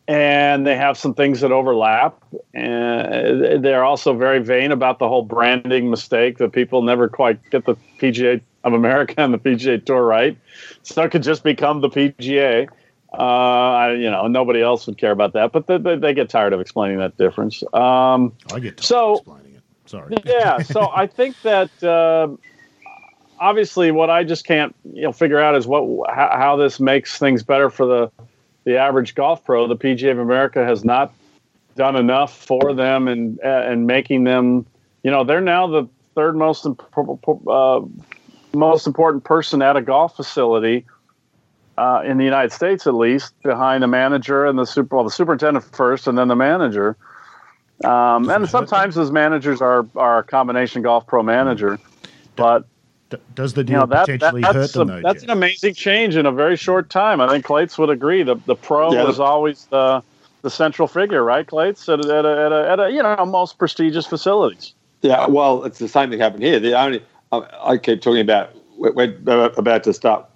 and they have some things that overlap. And they're also very vain about the whole branding mistake that people never quite get the PGA of America and the PGA Tour right. So it could just become the PGA. Uh, you know, nobody else would care about that, but they, they get tired of explaining that difference. Um, I get tired so, of explaining it. Sorry. *laughs* yeah, so I think that uh, obviously what I just can't you know figure out is what how, how this makes things better for the the average golf pro, the PGA of America has not done enough for them and and making them, you know, they're now the third most uh, most important person at a golf facility uh, in the United States, at least, behind the manager and the super well, the superintendent first, and then the manager. Um, and sometimes those managers are are a combination golf pro manager, but does the deal you know, that, potentially that, hurt them? A, that's an amazing change in a very short time. I think Clates would agree. The the pro yeah. was always the the central figure, right, Clates, at, at, a, at, a, at a you know most prestigious facilities. Yeah, well, it's the same thing happened here. The only I, I keep talking about we're, we're, about to start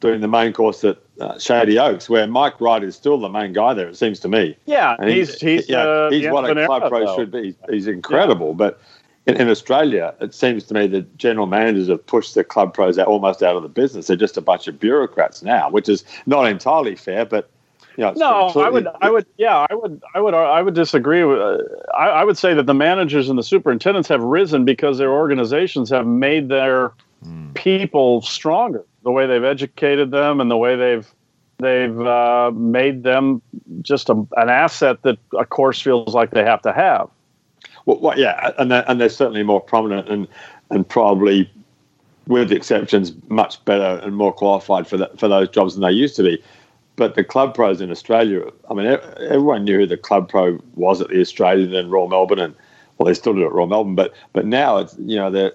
doing the main course at uh, Shady Oaks, where Mike Wright is still the main guy there. It seems to me. Yeah, and he's he's yeah, uh, he's what a club pro though. should be. He's, he's incredible, yeah. but in, in, Australia, it seems to me that general managers have pushed the club pros out, almost out of the business. They're just a bunch of bureaucrats now, which is not entirely fair, but. You know, no, I would, I would, yeah, I would, I would, I would disagree. With, uh, I, I, would say that the managers and the superintendents have risen because their organizations have made their mm. people stronger. The way they've educated them and the way they've they've uh, made them just a, an asset that a course feels like they have to have. Yeah, and they're, and they're certainly more prominent and and probably, with exceptions, much better and more qualified for that for those jobs than they used to be. But the club pros in Australia, I mean, everyone knew who the club pro was at the Australian and Royal Melbourne, and well, they still do at Royal Melbourne, but but now it's you know they're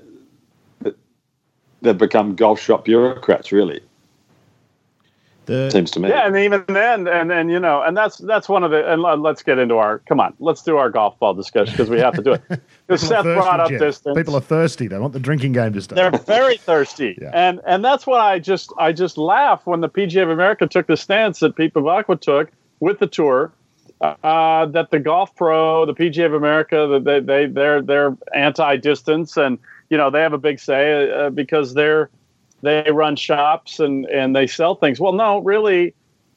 they've become golf shop bureaucrats really. The, Seems to me. Yeah, and even then, and and you know, and that's that's one of the. And let's get into our. Come on, let's do our golf ball discussion because we have to do it. *laughs* Because Seth thirsty, brought up Geoff. distance. People are thirsty. They want the drinking game to start. They're very thirsty, *laughs* yeah. and and that's why I just I just laugh when the PGA of America took the stance that Pete Bevacqua took with the tour. Uh, that the golf pro, the PGA of America, that they they they're they're anti-distance, and you know they have a big say uh, because they're they run shops and and they sell things. Well, no, really,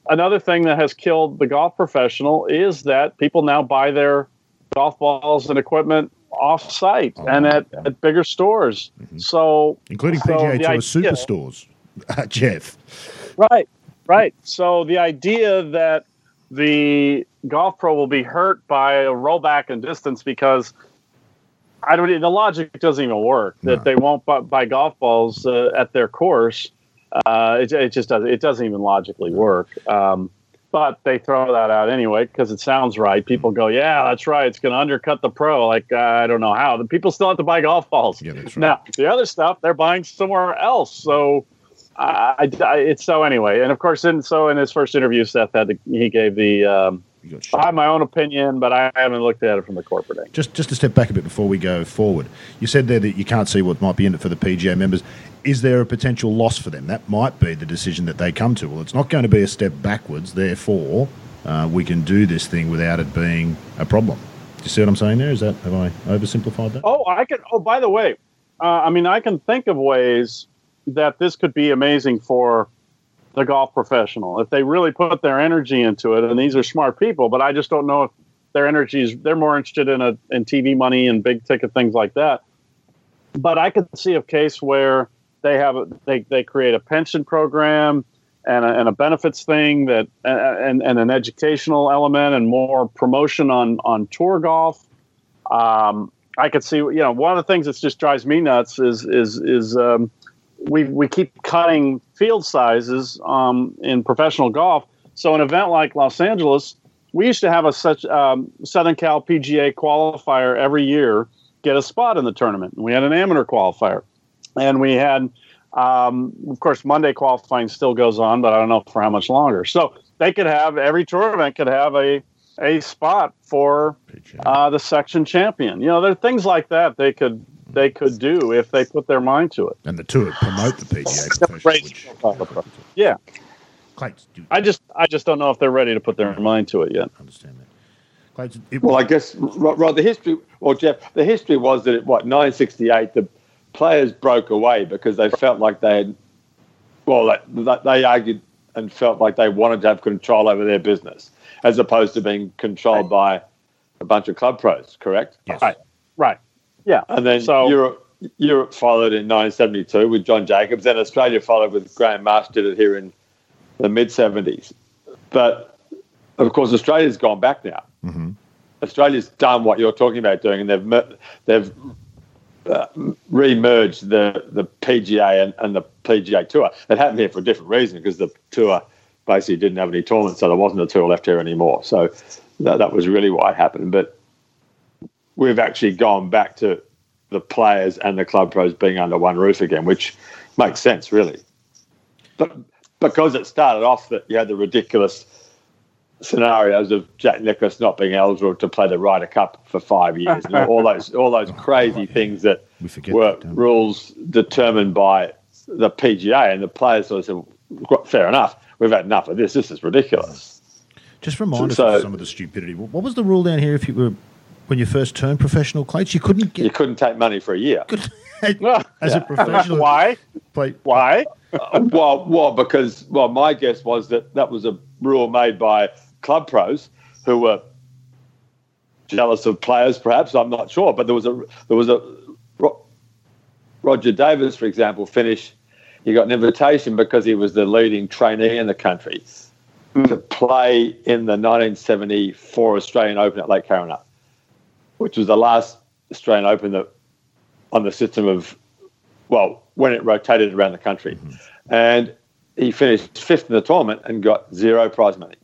another thing that has killed the golf professional is that people now buy their golf balls and equipment off site oh, and at, yeah. at bigger stores. Mm-hmm. So including PGA so Tour superstores, *laughs* Geoff. Right, right. So the idea that the golf pro will be hurt by a rollback in distance because I don't. The logic doesn't even work that no. they won't buy, buy golf balls uh, at their course. Uh, it, it, just doesn't. It doesn't even logically work. Um, but they throw that out anyway because it sounds right. People go, "Yeah, that's right. It's going to undercut the pro." Like uh, I don't know how. The people still have to buy golf balls. Yeah, right. Now the other stuff they're buying somewhere else. So. I, I, it's so anyway, and of course, in so in his first interview, Seth had he gave the um, I have my own opinion, but I haven't looked at it from the corporate angle. Just, just to step back a bit before we go forward. You said there that you can't see what might be in it for the PGA members. Is there a potential loss for them? That might be the decision that they come to. Well, it's not going to be a step backwards. Therefore, uh, we can do this thing without it being a problem. Do you see what I'm saying there? Is that have I oversimplified that? Oh, I can. Oh, by the way, uh, I mean I can think of ways that this could be amazing for the golf professional if they really put their energy into it. And these are smart people, but I just don't know if their energy is. They're more interested in a in TV money and big ticket things like that. But I could see a case where they have a, they they create a pension program and a, and a benefits thing that and, and an educational element and more promotion on on tour golf. Um, I could see, you know, one of the things that just drives me nuts is is is um, we we keep cutting field sizes um, in professional golf. So an event like Los Angeles, we used to have a such um, Southern Cal PGA qualifier every year get a spot in the tournament. We had an amateur qualifier, and we had um, of course, Monday qualifying still goes on, but I don't know for how much longer. So they could have every tournament could have a a spot for uh, the section champion. You know, there are things like that they could they could do if they put their mind to it. And the tour promote the PGA which, yeah. I just I just don't know if they're ready to put their mind to it yet. understand that. well, I guess Rod, the history, well, Geoff, the history was that at what 968 the players broke away because they felt like they had, well, they, they argued and felt like they wanted to have control over their business as opposed to being controlled right. by a bunch of club pros, correct? Yes. Right. Right. Yeah. And then so, Europe, Europe followed in 1972 with John Jacobs, and Australia followed with Graham Marsh, did it here in the mid 70s. But of course, Australia's gone back now. Mm-hmm. Australia's done what you're talking about doing, and they've they've uh, re-merged the the PGA and, and the PGA Tour. It happened here for a different reason because the tour basically didn't have any tournaments, so there wasn't a tour left here anymore. So that, that was really why it happened. But we've actually gone back to the players and the club pros being under one roof again, which makes sense, really. But because it started off that you had the ridiculous scenarios of Jack Nicklaus not being eligible to play the Ryder Cup for five years, and all those *laughs* all those crazy things that were that, rules determined by the PGA, and the players sort of said, "Fair enough, we've had enough of this. This is ridiculous." Just remind so, us of some of the stupidity. What was the rule down here if you were when you first turned professional coach? You couldn't get you couldn't take money for a year *laughs* *laughs* as a professional. *laughs* Why? Play, Why? uh, well, well, because well, my guess was that that was a rule made by club pros who were jealous of players, perhaps I'm not sure, but there was a there was a Roger Davis, for example, finished. He got an invitation because he was the leading trainee in the country mm. to play in the 1974 Australian Open at Lake Karrinyup, which was the last Australian Open that on the system of well when it rotated around the country, mm-hmm. and he finished fifth in the tournament and got zero prize money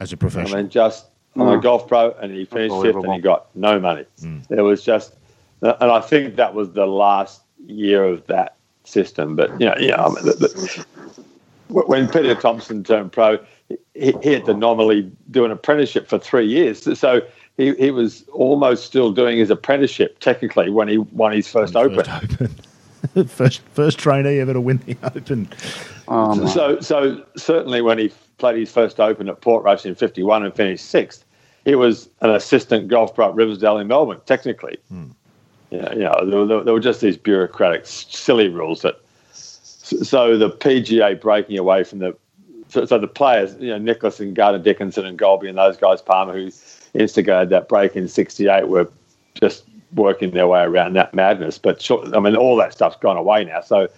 as a professional. I mean, just I'm a hmm. golf pro, and he finished fifth, and he got no money. Mm. It was just, and I think that was the last year of that system. But you know, you know, I mean, the, the, when Peter Thomson turned pro, he, he, had to nominally do an apprenticeship for three years. So he, he was almost still doing his apprenticeship technically when he won his first Open. First, open. *laughs* first, first trainee ever to win the Open. Um, so, so certainly when he played his first Open at Portrush in 51 and finished sixth. He was an assistant golf pro at Riversdale in Melbourne, technically. Hmm. Yeah, you know, there, were, there were just these bureaucratic, silly rules that. So the PGA breaking away from the, so, so the players, you know, Nicklaus and Gardner Dickinson and Golby and those guys, Palmer, who instigated that break in '68, were just working their way around that madness. But I mean, all that stuff's gone away now. So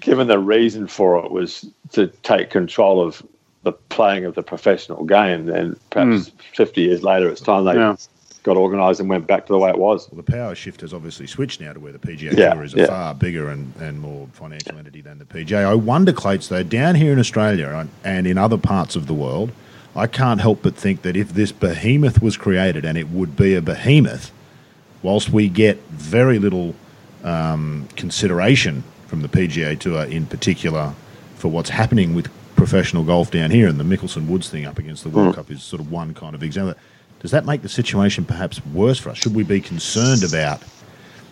given the reason for it was to take control of the playing of the professional game, then perhaps mm. 50 years later, it's time they yeah. got organised and went back to the way it was. Well, the power shift has obviously switched now to where the PGA yeah, Tour is a yeah. far bigger and, and more financial entity than the PGA. I wonder, Clates, though, down here in Australia and in other parts of the world, I can't help but think that if this behemoth was created, and it would be a behemoth, whilst we get very little um, consideration from the PGA Tour in particular for what's happening with professional golf down here, and the Mickelson Woods thing up against the World mm. Cup is sort of one kind of example. Does that make the situation perhaps worse for us? Should we be concerned about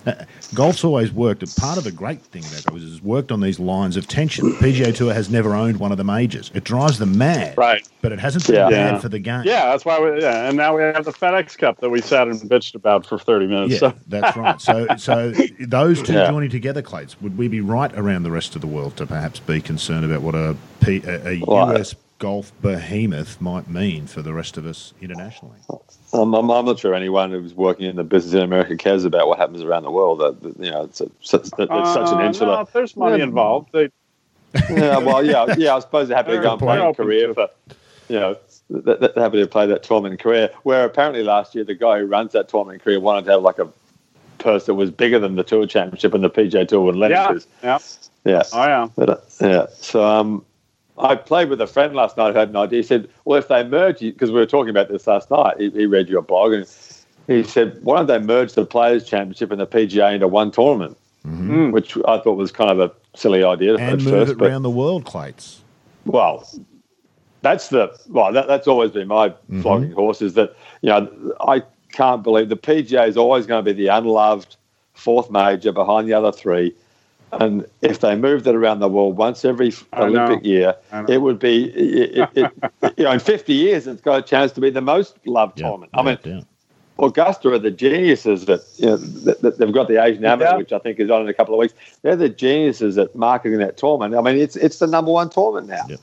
Uh, golf's always worked. Part of the great thing about golf is it's worked on these lines of tension. The PGA Tour has never owned one of the majors. It drives them mad, Right. But it hasn't been Yeah. bad Yeah. for the game. Yeah, that's why we. Yeah, and now we have the FedEx Cup that we sat and bitched about for thirty minutes. Yeah, So that's right. So, *laughs* so those two Yeah. joining together, Clates, would we be right around the rest of the world to perhaps be concerned about what a, P, a, a Well, US golf behemoth might mean for the rest of us internationally? I'm, I'm, I'm not sure anyone who's working in the business in America cares about what happens around the world. That that, you know, it's, a, it's, it's such an Uh, insular. no, there's money Yeah. involved. They, yeah, well, yeah, yeah. I suppose they're happy to go and play They're a career to- for, you know, th- th- they're happy to play that tournament career. Where apparently last year the guy who runs that tournament career wanted to have like a purse that was bigger than the Tour Championship and the PGA Tour would let yeah, yeah. Yeah, Oh yeah. but, uh, yeah. So um, I played with a friend last night who had an idea. He said, "Well, if they merge, because we were talking about this last night, he, he read your blog and he said, why don't they merge the Players Championship and the PGA into one tournament?" Mm. Which I thought was kind of a silly idea And at move first, it but around the world, Clates. well, that's the well. That, that's always been my Mm-hmm. flogging horse. Is that you know I can't believe the PGA is always going to be the unloved fourth major behind the other three. And if they moved it around the world once every Olympic year, it would be, it, it, it, you know, in 50 years, it's got a chance to be the most loved Yeah, tournament. I mean, yeah, yeah. Augusta are the geniuses that, you know, that, that they've got the Asian Amateur, Yeah. which I think is on in a couple of weeks. They're the geniuses at marketing that tournament. I mean, it's it's the number one tournament now. Yeah.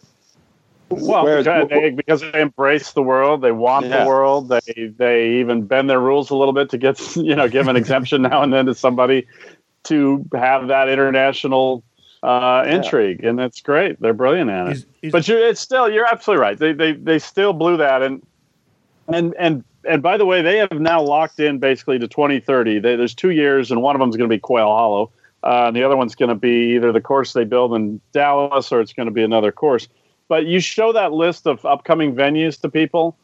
Well, Whereas- because they, because they embrace the world, they want Yeah. the world. They they even bend their rules a little bit to get *laughs* you know give an exemption now and then to somebody to have that international uh, intrigue, and that's great. They're brilliant at it. Is- is- but you're it's still you're absolutely right. They they they still blew that, and and and and by the way, they have now locked in basically to 2030. They, there's two years, and one of them is going to be Quail Hollow, uh, and the other one's going to be either the course they build in Dallas or it's going to be another course. But you show that list of upcoming venues to people,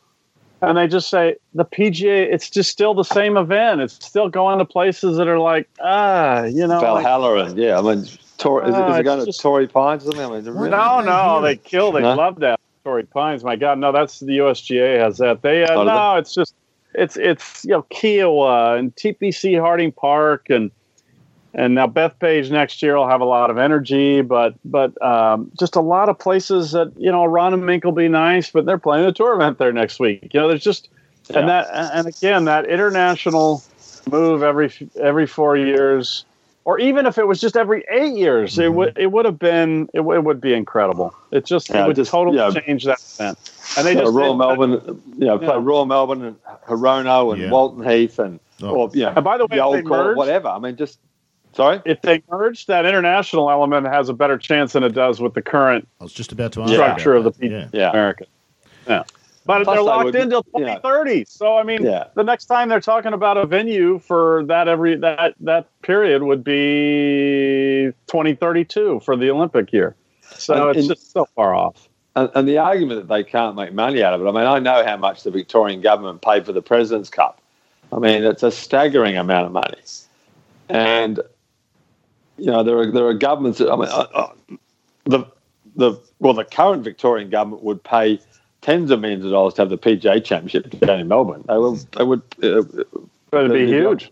and they just say the PGA. It's just still the same event. It's still going to places that are like ah, you know. like- Valhalla and yeah, I mean, Tor- is, it- Oh, is it it's going to Torrey Pines or something? I mean, really? no, no, they kill. They No? love that. Torrey Pines. My God, no, that's the USGA has that. They uh, Oh, no, it's just it's it's you know Kiawah and TPC Harding Park and and now Bethpage next year will have a lot of energy, but but um, just a lot of places that you know Aronimink will be nice, but they're playing a tour event there next week. You know, there's just and that and again that international move every every four years or even if it was just every eight years, it would it would have been it, would- it would be incredible. It just Yeah, it would just- totally yeah. change that event. And they just Royal did- Melbourne, you know, play Yeah. Royal Melbourne and Hirono and Yeah. Walton Heath and Oh. or you know, And by the way, if old they court, whatever. I mean, just sorry. If they merge, that international element has a better chance than it does with the current I was just about to ask Yeah. structure of the that. Yeah. Yeah. America. Yeah. But Plus they're locked would- in until yeah. 2030. So I mean, Yeah. the next time they're talking about a venue for that every that that period would be 2032 for the Olympic year. So And- it's and- just so far off. And, and the argument that they can't make money out of it. I mean, I know how much the Victorian government paid for the President's Cup. I mean, it's a staggering amount of money. And you know, there are there are governments. That, I mean, uh, uh, the the well, the current Victorian government would pay tens of millions of dollars to have the PGA Championship down in Melbourne. They will. They would. Uh, But it'd be the- the- huge.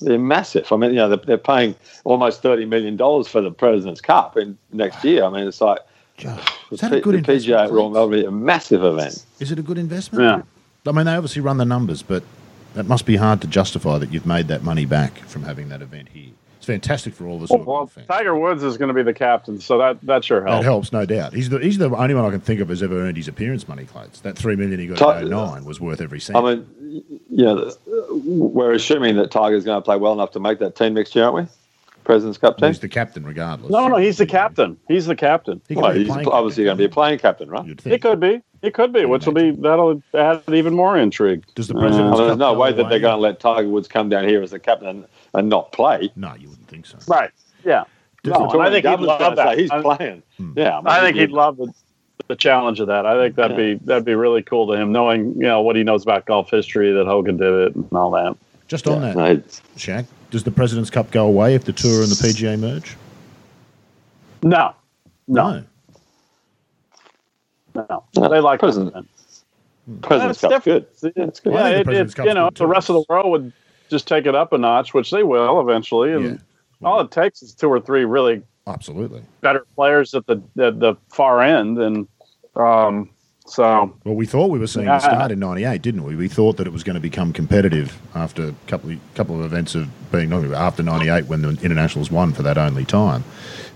They're massive. I mean, you know, they're, they're paying almost thirty million dollars for the President's Cup in next year. I mean, it's like *sighs* Is that a good the investment? PGA Royal Clates? Melbourne is a massive event. Is it a good investment? Yeah. I mean, they obviously run the numbers, but that must be hard to justify that you've made that money back from having that event here. It's fantastic for all of us. Well, Auckland. Tiger Woods is going to be the captain, so that that sure That helps. helps, no doubt. He's the he's the only one I can think of who's ever earned his appearance money, Clates. That three million he got Ti- in 09 was worth every cent. I mean, you know, we're assuming that Tiger's going to play well enough to make that team next year, aren't we? President's Cup team. he's the captain regardless. No, no, he's the captain. He's the captain. He can Well, be he's playing obviously going to be a playing captain, right? You'd He think. could be. It could be, which will be that'll add even more intrigue. Does the uh, I president's mean, there's no way that they're going to let Tiger Woods come down here as the captain and, and not play. No, you wouldn't think so. Right. Yeah. Does No, I think he'd love that. say He's I- playing. Hmm. Yeah, I think he'd love the, the challenge of that. I think that'd Yeah. be that'd be really cool to him, knowing you know what he knows about golf history, that Hogan did it, and all that. Just on that, No, Shaq, does the President's Cup go away if the Tour and the PGA merge? No, no, no. No, They like President- President's That's Cup's good. different. Yeah, it's good. Well, Yeah, think the it, it, you know, the rest of the world would just take it up a notch, which they will eventually. And yeah. all it takes is two or three really absolutely better players at the at the far end, and um, so, well, we thought we were seeing the start in '98, didn't we? We thought that it was going to become competitive after a couple of, couple of events of being after '98 when the internationals won for that only time.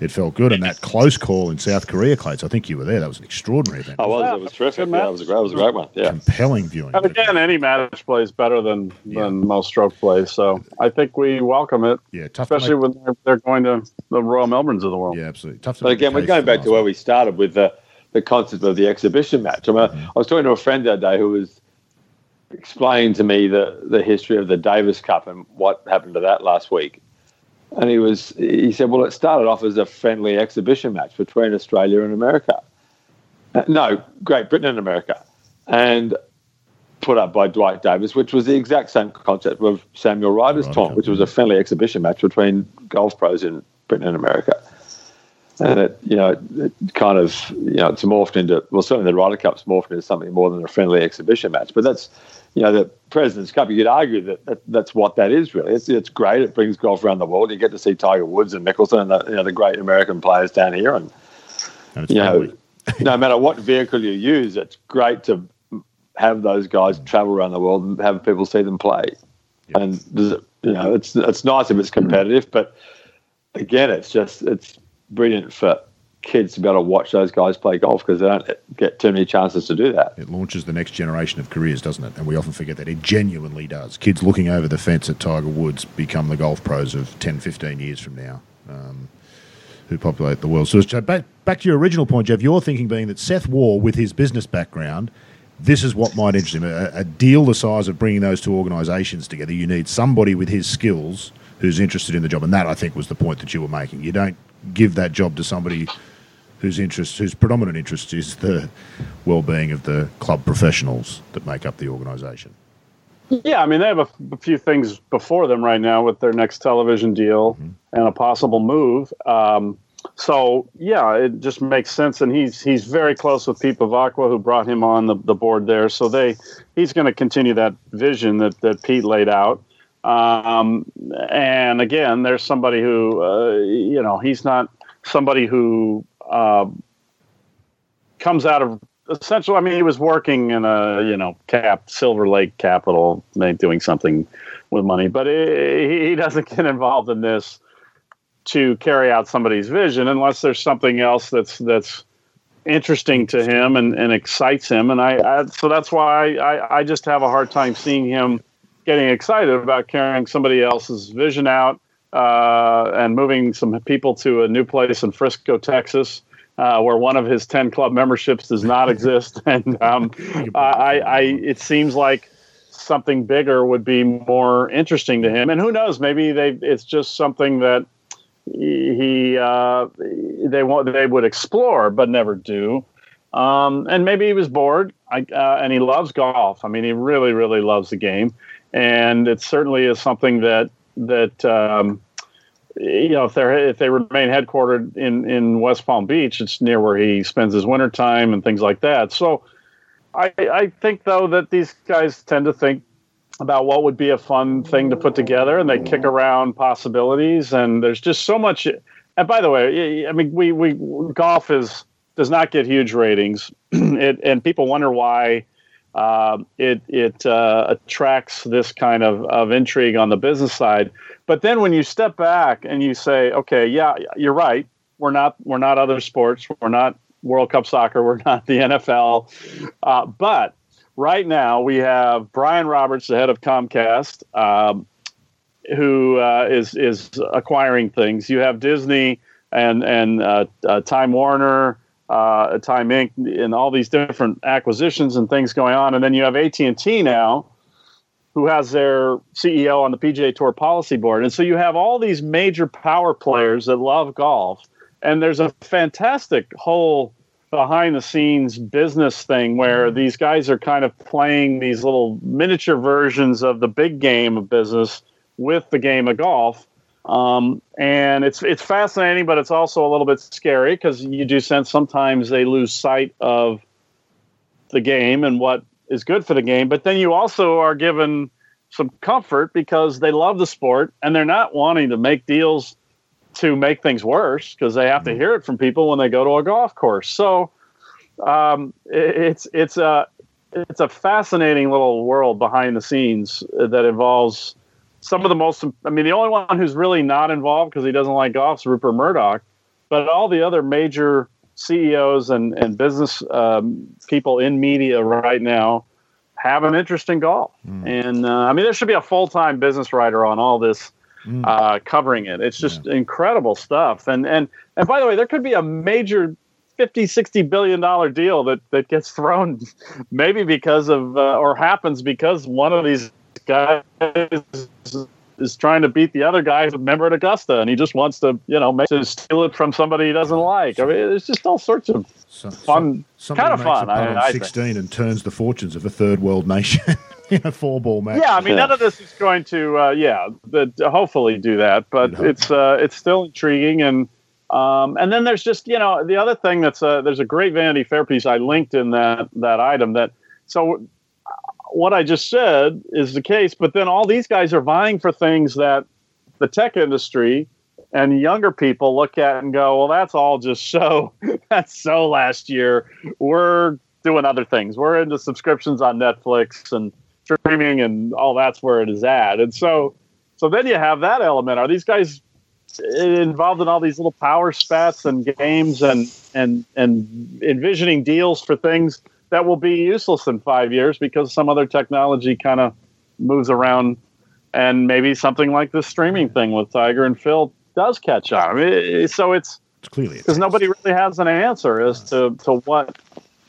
It felt good, and that close call in South Korea, Clates. I think you were there. That was an extraordinary event. Oh, well, it was terrific. Yeah, it was a great, it was a great one. Yeah, compelling viewing. And again, any match play is better than yeah. than most stroke plays. So I think we welcome it. Yeah, tough especially when they're, they're, going to the Royal Melbournes of the world. Yeah, absolutely. Tough. but again, we're going back to where we started with the the concept of the exhibition match. I, mean, mm-hmm. I was talking to a friend the other day who was explaining to me the, the history of the Davis Cup and what happened to that last week. And he was he said, well, it started off as a friendly exhibition match between Australia and America. Uh, no, Great Britain and America, and put up by Dwight Davis, which was the exact same concept of Samuel Ryder's right, which was a friendly exhibition match between golf pros in Britain and America and it you know it kind of you know it's morphed into well certainly the Ryder Cup's morphed into something more than a friendly exhibition match. But that's you know the President's Cup. You could argue that, that that's what that is really. It's it's great. It brings golf around the world. You get to see Tiger Woods and Mickelson and the, you know the great American players down here, and, and you know *laughs* no matter what vehicle you use, it's great to have those guys travel around the world and have people see them play. Yep. And you know it's it's nice if it's competitive, but again, it's just it's brilliant for kids to be able to watch those guys play golf because they don't get too many chances to do that. It launches the next generation of careers, doesn't it? And we often forget that. It genuinely does. Kids looking over the fence at Tiger Woods become the golf pros of 10, 15 years from now. Um, who populate the world. So, back, back to your original point, Geoff, your thinking being that Seth Waugh, with his business background, this is what might interest him. A, a deal the size of bringing those two organisations together, you need somebody with his skills who's interested in the job. And that, I think, was the point that you were making. You don't give that job to somebody whose interest, whose predominant interest is the well-being of the club professionals that make up the organisation. Yeah, I mean they have a, a, few things before them right now with their next television deal mm-hmm. and a possible move. Um, so yeah, it just makes sense, and he's he's very close with Pete Bevacqua, who brought him on the, the board there. So they he's going to continue that vision that that Pete laid out. Um, and again, there's somebody who, uh, you know, he's not somebody who uh, comes out of essentially. I mean, he was working in a, you know, cap Silver Lake Capital, doing something with money, but he, he doesn't get involved in this to carry out somebody's vision unless there's something else that's that's interesting to him and, and excites him. And I, I so that's why I, I just have a hard time seeing him getting excited about carrying somebody else's vision out uh, and moving some people to a new place in Frisco, Texas. Uh, where one of his 10 club memberships does not *laughs* exist. *laughs* And um, I, I, it seems like something bigger would be more interesting to him. And who knows, maybe they, it's just something that he, uh, they want, they would explore, but never do. Um, and maybe he was bored I, uh, and he loves golf. I mean, he really, really loves the game and it certainly is something that that um, you know if they if they remain headquartered in in West Palm Beach, it's near where he spends his winter time and things like that. So I I think though that these guys tend to think about what would be a fun thing to put together and they kick around possibilities and there's just so much and by the way i mean we we golf is does not get huge ratings *clears throat* it, and people wonder why uh, it it uh, attracts this kind of, of intrigue on the business side. But then when you step back and you say, okay, yeah, you're right. We're not we're not other sports. We're not World Cup soccer. We're not the NFL. Uh, but right now we have Brian Roberts, the head of Comcast, um, who uh, is is acquiring things. You have Disney and and uh, uh, Time Warner uh, Time Inc. and all these different acquisitions and things going on. And then you have AT and T now, who has their CEO on the PGA Tour policy board. And so you have all these major power players that love golf, and there's a fantastic whole behind the scenes business thing where these guys are kind of playing these little miniature versions of the big game of business with the game of golf um, and it's it's fascinating, but it's also a little bit scary because you do sense sometimes they lose sight of the game and what is good for the game. But then you also are given some comfort because they love the sport and they're not wanting to make deals to make things worse because they have to hear it from people when they go to a golf course. So um, it, it's it's a it's a fascinating little world behind the scenes that involves some of the most. I mean, the only one who's really not involved because he doesn't like golf is Rupert Murdoch, but all the other major CEOs and and business um, people in media right now have an interest in golf. Mm. And uh, I mean, there should be a full time business writer on all this mm. uh, covering it. It's just yeah. incredible stuff. And and and by the way, there could be a major 50 60 billion dollar deal that that gets thrown *laughs* maybe because of uh, or happens because one of these guys is is trying to beat the other guy who's a member at Augusta, and he just wants to, you know, make to steal it from somebody he doesn't like. I mean, it's just all sorts of so, fun, so, kind of fun. I, I Sixteen think. and turns the fortunes of a third world nation *laughs* in a four ball match. Yeah, I mean, yeah. none of this is going to, uh, yeah, the, hopefully do that, but it's uh, it's still intriguing and. Um, and then there's just you know the other thing that's a, there's a great Vanity Fair piece I linked in that that item that so what I just said is the case, but then all these guys are vying for things that the tech industry and younger people look at and go, well, that's all just so. *laughs* that's so last year. We're doing other things. We're into subscriptions on Netflix and streaming and all that's where it is at. And so, so then you have that element. Are these guys eh, involved in all these little power spats and games and and and envisioning deals for things that will be useless in five years because some other technology kind of moves around and maybe something like this streaming thing with Tiger and Phil does catch on. I mean, so it's, it's clearly because nobody really has an answer as to, to what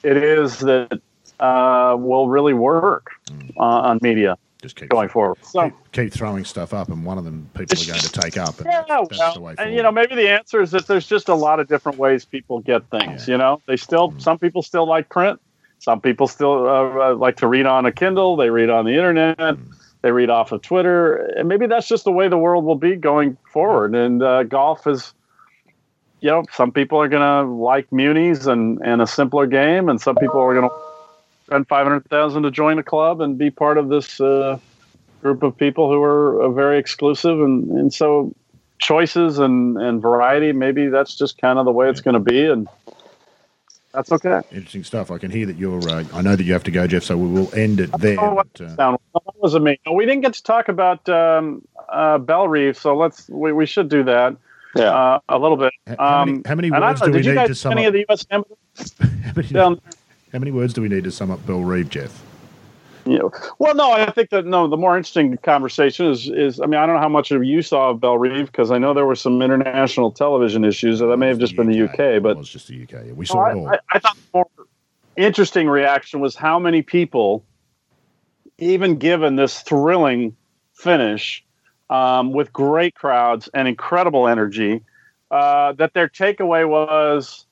it is that uh, will really work mm. uh, on media just keep going forward. So keep, keep, throwing stuff up, and one of them people are going to take up. And yeah, well, and you know, maybe the answer is that there's just a lot of different ways people get things. Yeah. You know, they still mm. some people still like print, some people still uh, uh, like to read on a Kindle. They read on the internet. Mm. They read off of Twitter. And maybe that's just the way the world will be going forward. And uh, golf is, you know, some people are going to like munis and, and a simpler game, and some people are going to spend five hundred thousand to join a club and be part of this uh, group of people who are uh, very exclusive. And, and so choices and, and variety, maybe that's just kind of the way it's going to be. And that's okay. Interesting stuff. I can hear that you're. Uh, I know that you have to go, Geoff. So we will end it there. Oh, but, uh, that wasn't me. We didn't get to talk about um, uh, Bellerive, so let's. We, we should do that. Yeah, uh, a little bit. How many, um, how many words know, do we need to sum any up? Of the US *laughs* how, many, how many words do we need to sum up Bellerive, Geoff? Yeah. Well, no, I think that no. The more interesting conversation is is. I mean, I don't know how much of you saw of Bellerive because I know there were some international television issues. that may have just been the UK, but it was just the UK. We saw it all. I, I thought the more interesting reaction was how many people, even given this thrilling finish, um, with great crowds and incredible energy, uh, that their takeaway was,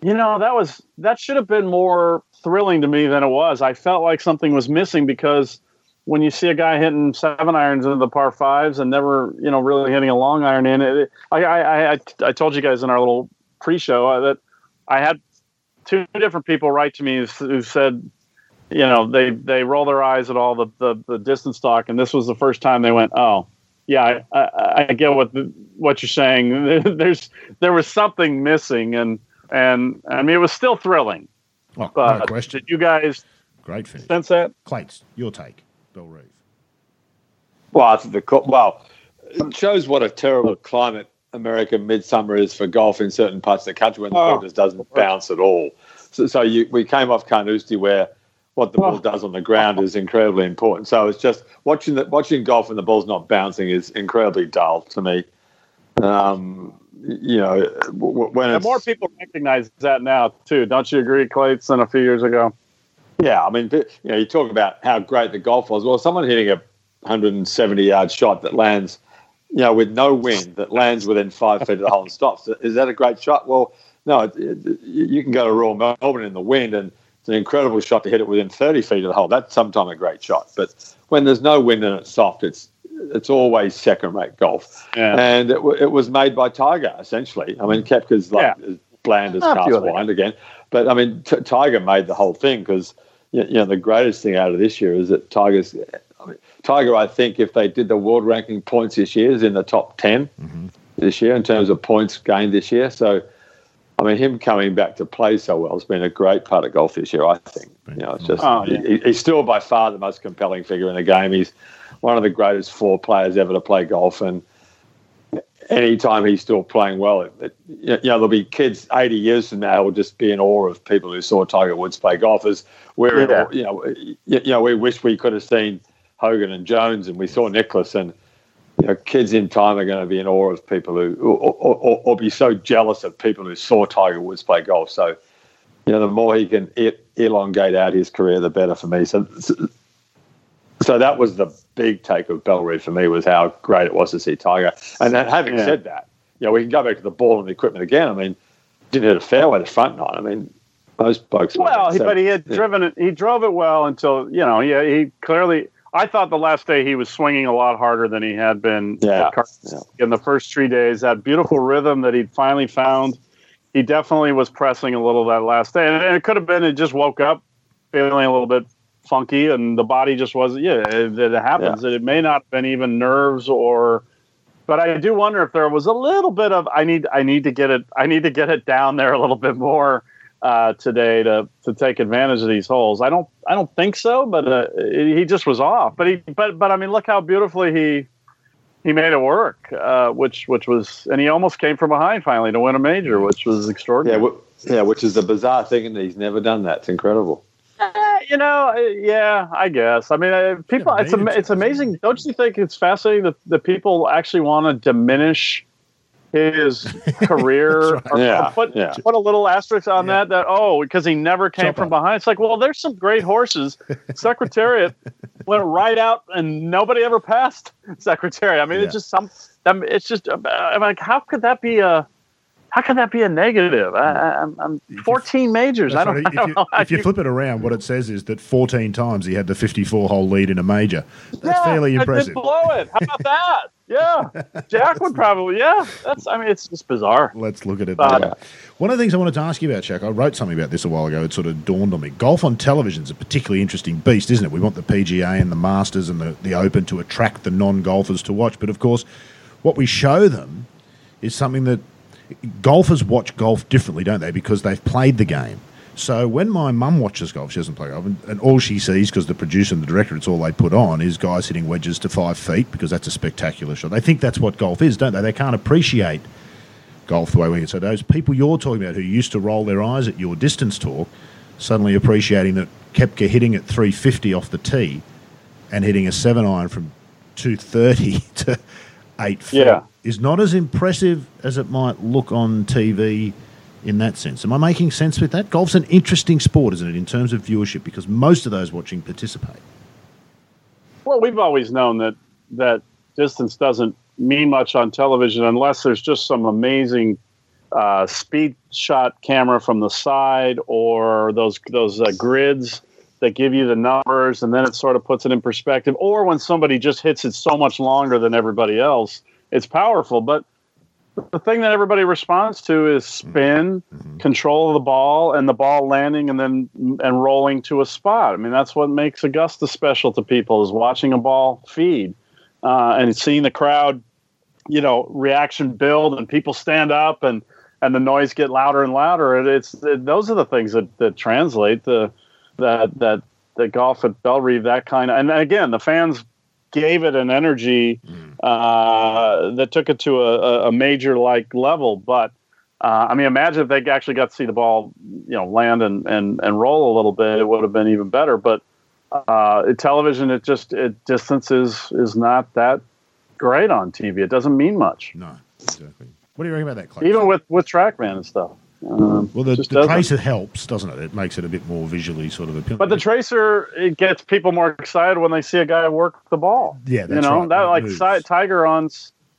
you know, that was that should have been more thrilling to me than it was. I felt like something was missing because when you see a guy hitting seven irons into the par fives and never, you know, really hitting a long iron in it, I, I, I, I told you guys in our little pre-show uh, that I had two different people write to me who said, you know, they they roll their eyes at all the the, the distance talk, and this was the first time they went, oh, yeah, I, I, I get what the, what you're saying. *laughs* There's there was something missing, and and I mean it was still thrilling. Oh, but no question. Did you guys great finish sense that? Clates, your take, Bellerive. Well, I think the well, it shows what a terrible climate American midsummer is for golf in certain parts of the country when the oh, ball just doesn't bounce at all. So, so you, we came off Carnoustie where what the ball oh. does on the ground is incredibly important. So it's just watching the, watching golf when the ball's not bouncing is incredibly dull to me. Um, you know, when and more people recognize that now too. Don't you agree, Clates, than a few years ago? Yeah, I mean, you know, you talk about how great the golf was. Well, someone hitting a 170 yard shot that lands, you know, with no wind, that lands within five feet of the hole and stops. Is that a great shot? Well, no. It, it, you can go to Royal Melbourne in the wind, and it's an incredible shot to hit it within 30 feet of the hole. That's sometimes a great shot. But when there's no wind and it's soft, it's it's always second rate golf. Yeah. And it, w- it, was made by Tiger, essentially. I mean, Koepka's like yeah. as bland as cast wine again. But I mean, t- Tiger made the whole thing because, you know, the greatest thing out of this year is that Tiger's Tiger, I think, if they did the world ranking points this year, is in the top 10 mm-hmm. this year in terms of points gained this year. So, I mean, him coming back to play so well has been a great part of golf this year. I think. You know, it's just oh, yeah. he, he's still by far the most compelling figure in the game. He's one of the greatest four players ever to play golf, and anytime he's still playing well, it, it, you know, there'll be kids 80 years from now who will just be in awe of people who saw Tiger Woods play golf. As we're, yeah. you know, you know, we wish we could have seen Hogan and Jones, and we saw Nicklaus, and you know, kids in time are going to be in awe of people who, or, or, or, be so jealous of people who saw Tiger Woods play golf. So, you know, the more he can elongate out his career, the better for me. So, so that was the big take of Bellerive for me was how great it was to see Tiger. And then having yeah. said that, you know, we can go back to the ball and the equipment again. I mean, didn't hit a fairway the front nine. I mean, most folks. Well, he, but he had yeah. driven it. He drove it well until you know. Yeah, he clearly. I thought the last day he was swinging a lot harder than he had been yeah. yeah. in the first three days. That beautiful rhythm that he'd finally found. He definitely was pressing a little that last day, and it could have been. It just woke up feeling a little bit funky and the body just wasn't yeah it, it happens yeah. it may not have been even nerves or but i do wonder if there was a little bit of i need i need to get it i need to get it down there a little bit more uh, today to to take advantage of these holes. I don't i don't think so but uh, he just was off. But he but but i mean look how beautifully he he made it work uh, which which was and he almost came from behind finally to win a major which was extraordinary. Yeah, w- yeah which is a bizarre thing and he's never done that. It's incredible. Uh, you know, uh, yeah, I guess. I mean, uh, people, it's am- it's amazing. Don't you think it's fascinating that the people actually want to diminish his *laughs* career right. or, yeah, put, yeah. put a little asterisk on yeah. that that oh because he never came Jump from up. behind it's like well there's some great horses *laughs* secretariat went right out and nobody ever passed *laughs* secretariat i mean yeah. Um, it's just some it's just i'm like how could that be a how can that be a negative? I, am 14 majors. I don't, right. I don't if, you, if you, flip it around, what it says is that 14 times he had the 54 hole lead in a major. That's yeah, fairly impressive. blow it. How about that? Yeah, Jack would probably. Yeah, that's. I mean, it's just bizarre. Let's look at it. Uh, One of the things I wanted to ask you about, Jack, I wrote something about this a while ago. It sort of dawned on me. Golf on television is a particularly interesting beast, isn't it? We want the PGA and the Masters and the, the Open to attract the non golfers to watch, but of course, what we show them is something that golfers watch golf differently, don't they? Because they've played the game. So when my mum watches golf, she doesn't play golf, and, and all she sees, because the producer and the director, it's all they put on, is guys hitting wedges to five feet because that's a spectacular shot. They think that's what golf is, don't they? They can't appreciate golf the way we do. So those people you're talking about who used to roll their eyes at your distance talk, suddenly appreciating that Koepka hitting at 350 off the tee and hitting a seven iron from 230 *laughs* to eight feet. Yeah is not as impressive as it might look on TV in that sense. Am I making sense with that? Golf's an interesting sport, isn't it, in terms of viewership, because most of those watching participate. Well, we've always known that that distance doesn't mean much on television unless there's just some amazing uh, speed shot camera from the side or those those uh, grids that give you the numbers, and then it sort of puts it in perspective. Or when somebody just hits it so much longer than everybody else it's powerful. But the thing that everybody responds to is spin, mm-hmm. control of the ball, and the ball landing and then and rolling to a spot. I mean, that's what makes Augusta special to people is watching a ball feed uh, and seeing the crowd, you know, reaction build and people stand up and and the noise get louder and louder. It, it's it, those are the things that that translate the that that the golf at Bellerive that kind of and again the fans gave it an energy mm. uh, that took it to a, a major like level. But uh, I mean, imagine if they actually got to see the ball, you know, land and, and, and roll a little bit, it would have been even better. But uh, television, it just it distance is is not that great on TV. It doesn't mean much. No, exactly. What do you reckon about that? Clay? Even with with TrackMan and stuff. Um, well, the, the tracer helps, doesn't it? It makes it a bit more visually sort of appealing. But the tracer it gets people more excited when they see a guy work the ball. Yeah, you know right. that like Tiger on,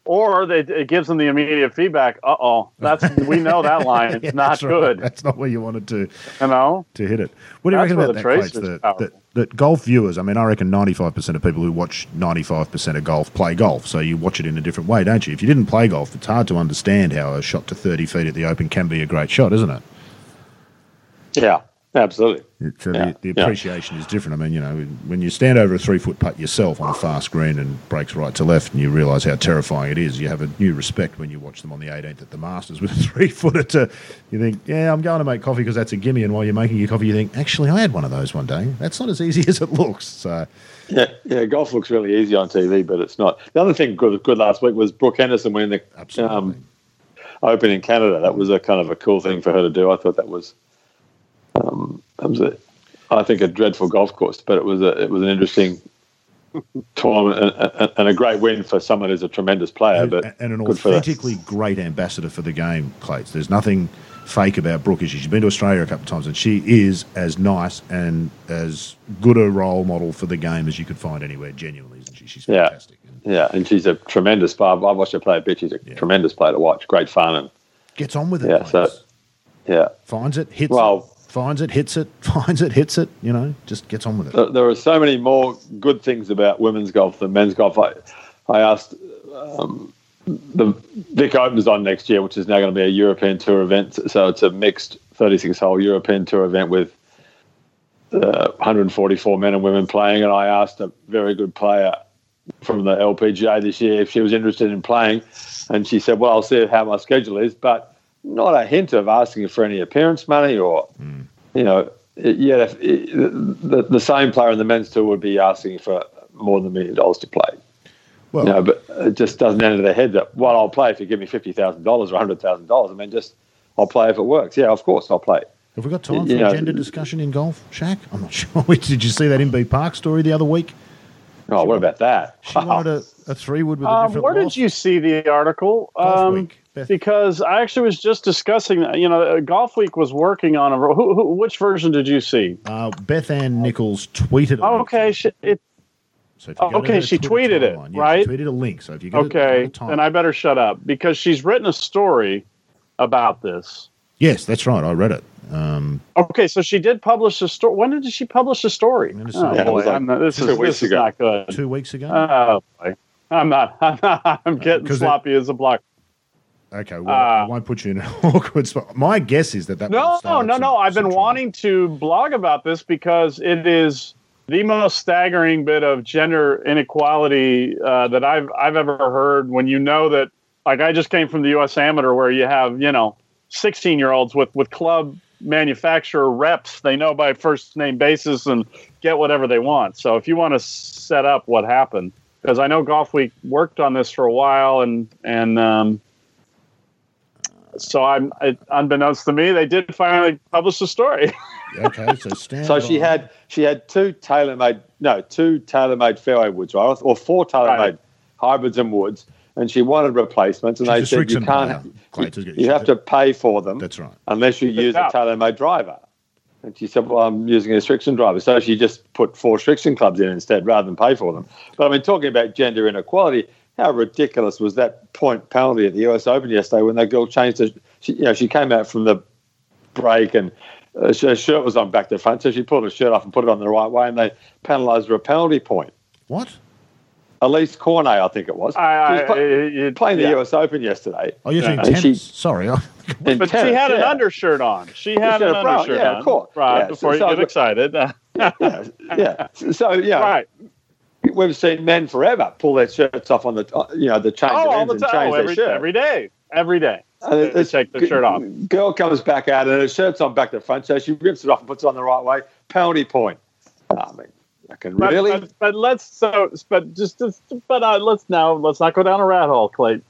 or they, it gives them the immediate feedback. Uh oh, that's we know that line is *laughs* not right. good. That's not where you wanted to, you know, to hit it. What do you reckon about that, Clates, that, that, that golf viewers? I mean, I reckon ninety-five percent of people who watch ninety-five percent of golf play golf. So you watch it in a different way, don't you? If you didn't play golf, it's hard to understand how a shot to thirty feet at the Open can be a great shot, isn't it? Yeah, Absolutely. It, uh, Yeah, the, the yeah. appreciation is different. I mean, you know, when you stand over a three foot putt yourself on a fast green and breaks right to left, and you realise how terrifying it is, you have a new respect when you watch them on the 18th at the Masters with a *laughs* three footer. To you think, yeah, I'm going to make coffee because that's a gimme, and while you're making your coffee, you think, actually, I had one of those one day. That's not as easy *laughs* as it looks. So, Yeah, yeah. Golf looks really easy on TV, but it's not. The other thing good, good last week was Brooke Henderson winning the absolutely. um, Open in Canada. That was a kind of a cool thing for her to do. I thought that was, that was a, I think a dreadful golf course, but it was a, it was an interesting *laughs* tournament and, and, a great win for someone who's a tremendous player. and, But and an good for her. authentically great ambassador for the game, Clates. There's nothing fake about Brooke. is? She's been to Australia a couple of times, and she is as nice and as good a role model for the game as you could find anywhere. Genuinely, isn't she? She's Yeah. fantastic. And Yeah, and she's a tremendous player. I've watched her play a bit. She's a Yeah. tremendous player to watch. Great fun and gets on with it. Yeah, so- yeah. finds it, hits Well- it, finds it, hits it, *laughs* finds it, hits it. You know, just gets on with it. There- are so many more good things about women's golf than men's golf. I, I asked um, the Vic Open's on next year, which is now going to be a European Tour event. So it's a mixed 36 hole European Tour event with uh, 144 men and women playing. And I asked a very good player from the LPGA this year if she was interested in playing. And she said, Well, I'll see how my schedule is, but not a hint of asking for any appearance money or, you know, it- yeah, if, it, the, the same player in the men's tour would be asking for more than a million dollars to play. Well, You know, but it just doesn't enter their head that, well, I'll play if you give me $50,000 or $100,000. I mean, just, I'll play if it works. Yeah, of course, I'll play. have we got time for you a know- gender discussion in golf, Shaq? I'm not *laughs* sure. Did you see that Inbee Park story the other week? Oh, what about that? She wanted a, a three wood with a Um, different. where loft. did you see the article? Golf Um, Week. Beth. because I actually was just discussing that. You know, uh, Golfweek was working on a. Who, who, which version did you see? Uh, Beth Ann Nichols tweeted. Oh, it. okay. She, it, So if you Oh, okay, she Twitter tweeted it, timeline- yeah, right? She tweeted a link. So if you go okay, to time, then I better shut up because she's written a story about this. yes, that's right. I read it. Um, Okay, so she did publish a story. When did she publish a story? I'm gonna say- Oh Yeah, boy, like not, this two is weeks this is not good. two weeks ago. Oh boy, I'm not. *laughs* I'm not. I'm getting 'cause it- sloppy as a block. Okay, well, I uh, won't put you in an *laughs* awkward spot. My guess is that that No, start no, no. I've been trouble. wanting to blog about this because it is the most staggering bit of gender inequality uh, that I've I've ever heard. When you know that, like, I just came from the U.S. Amateur, where you have you know, sixteen year olds with with club manufacturer reps. They know by first name basis and get whatever they want. So if you want to set up what happened, because I know Golfweek worked on this for a while, and and um, so I'm it, unbeknownst to me, they did finally publish the story. *laughs* Okay, so stand. So she had she had two TaylorMade no two TaylorMade fairway woods right or four tailor made Right. hybrids and woods, and she wanted replacements, and She's they said you can't player. Clayton's you have to pay for them That's right. unless you use a out. TaylorMade driver. And she said, "Well, I'm using a Srixon driver," so she just put four Srixon clubs in instead rather than pay for them. But I mean, talking about gender inequality, how ridiculous was that point penalty at the US Open yesterday when that girl changed her? She, you know, she came out from the break and uh, her shirt was on back to front, so she pulled her shirt off and put it on the right way, and they penalised her a penalty point. What? Alizé Cornet, I think it was. I, I, she was pla- it- playing the. US Open yesterday. Oh, you're saying And tennis? she- Sorry. I- in *laughs* But she tennis, had an undershirt on. She had She an had a bra, undershirt yeah, on. of course. Right, Yeah, before so- you so get excited. *laughs* *laughs* yeah, yeah. So yeah, right. We've seen men forever pull their shirts off on the uh, you know the change Oh, of ends and change Oh, their shirt. every day. Every day. And they take the shirt off. Girl comes back out and her shirt's on back to front, so she rips it off and puts it on the right way. Penalty point. I mean, I can But, really. but, but let's so but just, just but uh, let's now let's not go down a rat hole, Clay.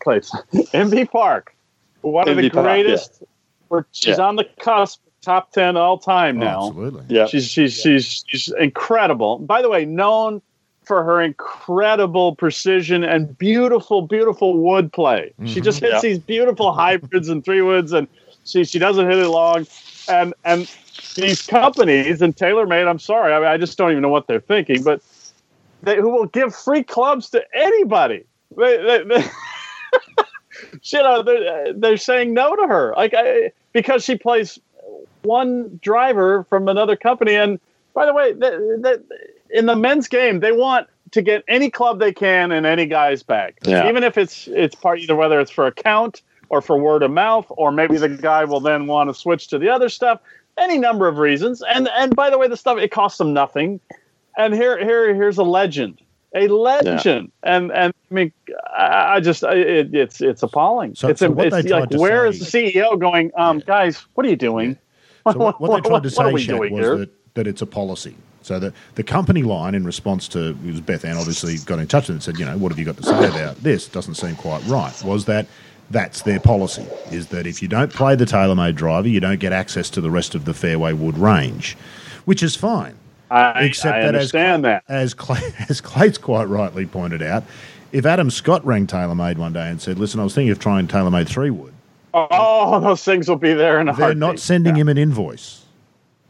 Clay. *laughs* Inbee Park, one of the Inbee Park, greatest. Where she's Yeah. on the cusp, top ten all time Oh, now. absolutely. yeah, She's she's she's she's incredible. By the way, known for her incredible precision and beautiful, beautiful wood play. She Mhm. just hits Yeah. these beautiful hybrids and three woods, and she she doesn't hit it long. And and these companies and TaylorMade, I'm sorry, I mean, I just don't even know what they're thinking, but they who will give free clubs to anybody. They, they, they *laughs* you know, they're, they're saying no to her, like I, because she plays one driver from another company. And by the way, the, in the men's game, they want to get any club they can and any guy's back, Yeah. even if it's it's part either whether it's for account or for word of mouth, or maybe the guy will then want to switch to the other stuff. any number of reasons. And and by the way, the stuff it costs them nothing. And here here here's a legend, a legend. Yeah. And and I mean, I, I just it, it's it's appalling. So, it's so what it's they tried like to where say- is the CEO going? Um, guys, what are you doing? So what, what they tried *laughs* to say, what are we Shaq, doing was here? that, that it's a policy. So the, the company line in response to it was Beth Ann obviously got in touch with and said, you know, what have you got to say about this? Doesn't seem quite right. Was that that's their policy is that if you don't play the TaylorMade driver, you don't get access to the rest of the fairway wood range, which is fine. I, Except I that understand as, that. as Clay, *laughs* as Clay's quite rightly pointed out, if Adam Scott rang TaylorMade one day and said, "Listen, I was thinking of trying TaylorMade three wood," Oh, those things will be there in a they're heartbeat. not sending him an invoice.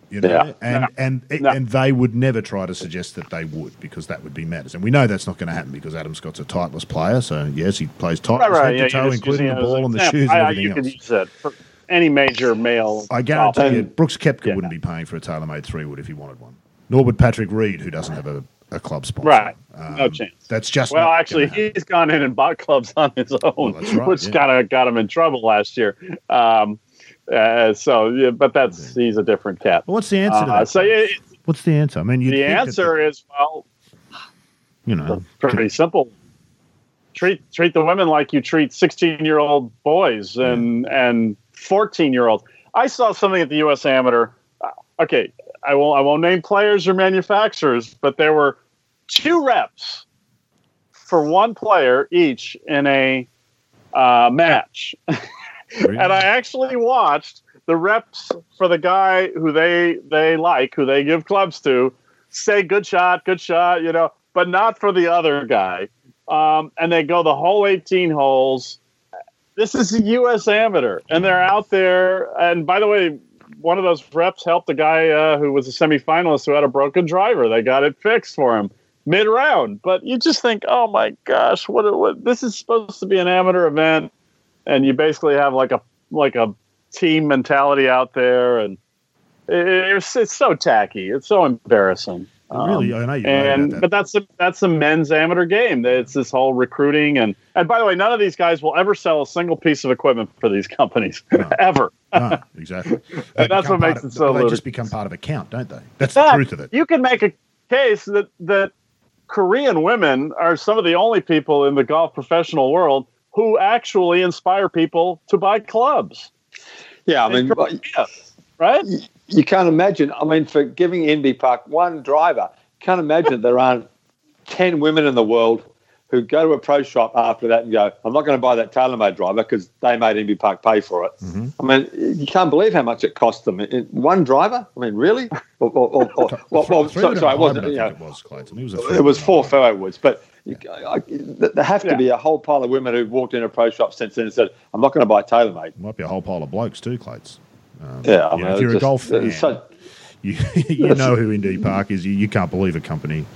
You know, Yeah. and and No. and they would never try to suggest that they would because that would be madness. And we know that's not going to happen because Adam Scott's a Titleist player. So yes, he plays tight, Right, right. head Yeah, to toe, including the ball an and the example. shoes I- and everything you could else. use that for any major male. I guarantee golfer. you, Brooks Koepka Yeah. wouldn't be paying for a TaylorMade three wood if he wanted one. Nor would Patrick Reed, who doesn't have a, a club sponsor. Right. Um, No chance. That's just Well, not actually, he's gone in and bought clubs on his own, that's right, which yeah. kind of got him in trouble last year. Um, uh, so, yeah, but that's he's a different cat. Well, what's the answer to Uh, that? so it, what's the answer? I mean, the answer is well, you know, pretty simple. Treat treat the women like you treat sixteen year old boys and and fourteen year olds. I saw something at the U.S. Amateur. uh, Okay, I won't I won't name players or manufacturers, but there were two reps for one player each in a uh, match, *laughs* really? and I actually watched the reps for the guy who they they like, who they give clubs to, say good shot, good shot, you know, but not for the other guy. Um, and they go the whole 18 holes. This is a U.S. amateur, and they're out there. And by the way, one of those reps helped a guy uh, who was a semifinalist who had a broken driver. They got it fixed for him mid round. But you just think, oh my gosh, what, what? This is supposed to be an amateur event, and you basically have like a like a team mentality out there, and it's it's so tacky. It's so embarrassing. really, Um, I know you wrote and that. but that's a that's a men's amateur game. It's this whole recruiting and and by the way, none of these guys will ever sell a single piece of equipment for these companies No. *laughs* ever. no, exactly. *laughs* That's what makes of- it so They just become part of a count, don't they? That's the truth of it. You can make a case that that Korean women are some of the only people in the golf professional world who actually inspire people to buy clubs. Yeah, I mean, Yeah, right? you can't imagine. I mean, for giving Inbee Park one driver, can't imagine there aren't 10 women in the world who go to a pro shop after that and go, I'm not going to buy that TaylorMade driver because they made Inbee Park pay for it. Mhm. I mean, you can't believe how much it cost them. In- One driver? I mean, really? Or, or, or, or, *laughs* well, well, Three so, sorry, it wasn't. hybrid, You know, it was Clayton. It was, a it was four three-wood fellow woods, but you, I, there have to Yeah. be a whole pile of women who've walked in a pro shop since then and said, I'm not going to buy TaylorMade. hybrid. Might be a whole pile of blokes too, Clates. Um, Yeah, I you mean, know, if you're a just- golf fan, so- you, *laughs* you know who Inbee Park is. You, you can't believe a company,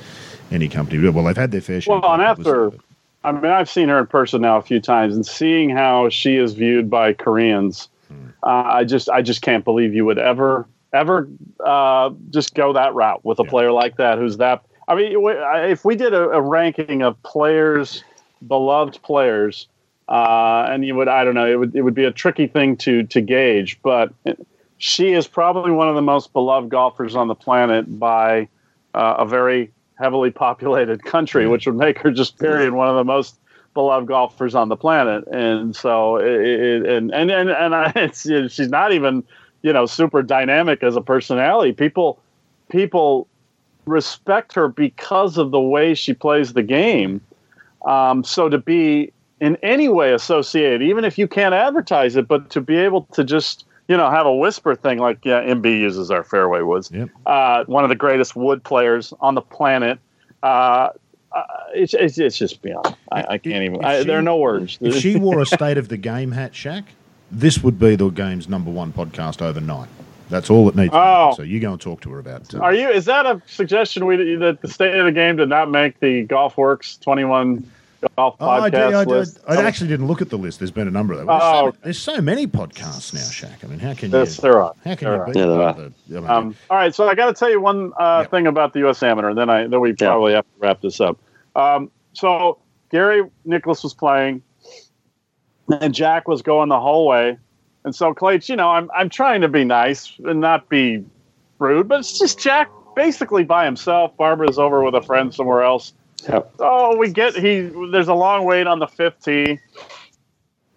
any company. Well, they've had their fair share. Well, and after, I mean, I've seen her in person now a few times, and seeing how she is viewed by Koreans, uh, I just, I just can't believe you would ever, ever uh, just go that route with a Yeah. player like that, who's that. I mean, if we did a, a ranking of players, beloved players, uh, and you would, I don't know, it would, it would be a tricky thing to to gauge, but she is probably one of the most beloved golfers on the planet by uh, a very heavily populated country, which would make her just period one of the most beloved golfers on the planet. And so, it, it, and and and and I, *laughs* it's, she's not even you know super dynamic as a personality. People people respect her because of the way she plays the game. Um, so to be in any way associated, even if you can't advertise it, but to be able to just you know have a whisper thing like yeah, Inbee uses our fairway woods, Yep. uh, one of the greatest wood players on the planet. Uh, uh, it's, it's it's just beyond. I, I can't even. I, she- there are no words. If she wore a *laughs* state of the game hat, Shaq, this would be the game's number one podcast overnight. That's all it needs. Oh. So you go and talk to her about. Uh, Are you? Is that a suggestion? We that the state of the game did not make the Golf Works twenty one golf Oh, I, podcast did, I, did, list. I actually didn't look at the list. There's been a number of them. There's, Oh. so, there's so many podcasts now, Shaq. I mean, how can Yes, you? there are. How can There you are. be Yeah, there part of the? I mean, Um, all right, so I got to tell you one uh, Yep. thing about the U.S. Amateur, and then I then we probably have to wrap this up. Um, so Gary Nicklaus was playing, and Jack was going the whole way, And so Clates, you know, I'm I'm trying to be nice and not be rude, but it's just Jack basically by himself. Barbara's over with a friend somewhere else. Yep. Oh, we get he. There's a long wait on the fifth tee,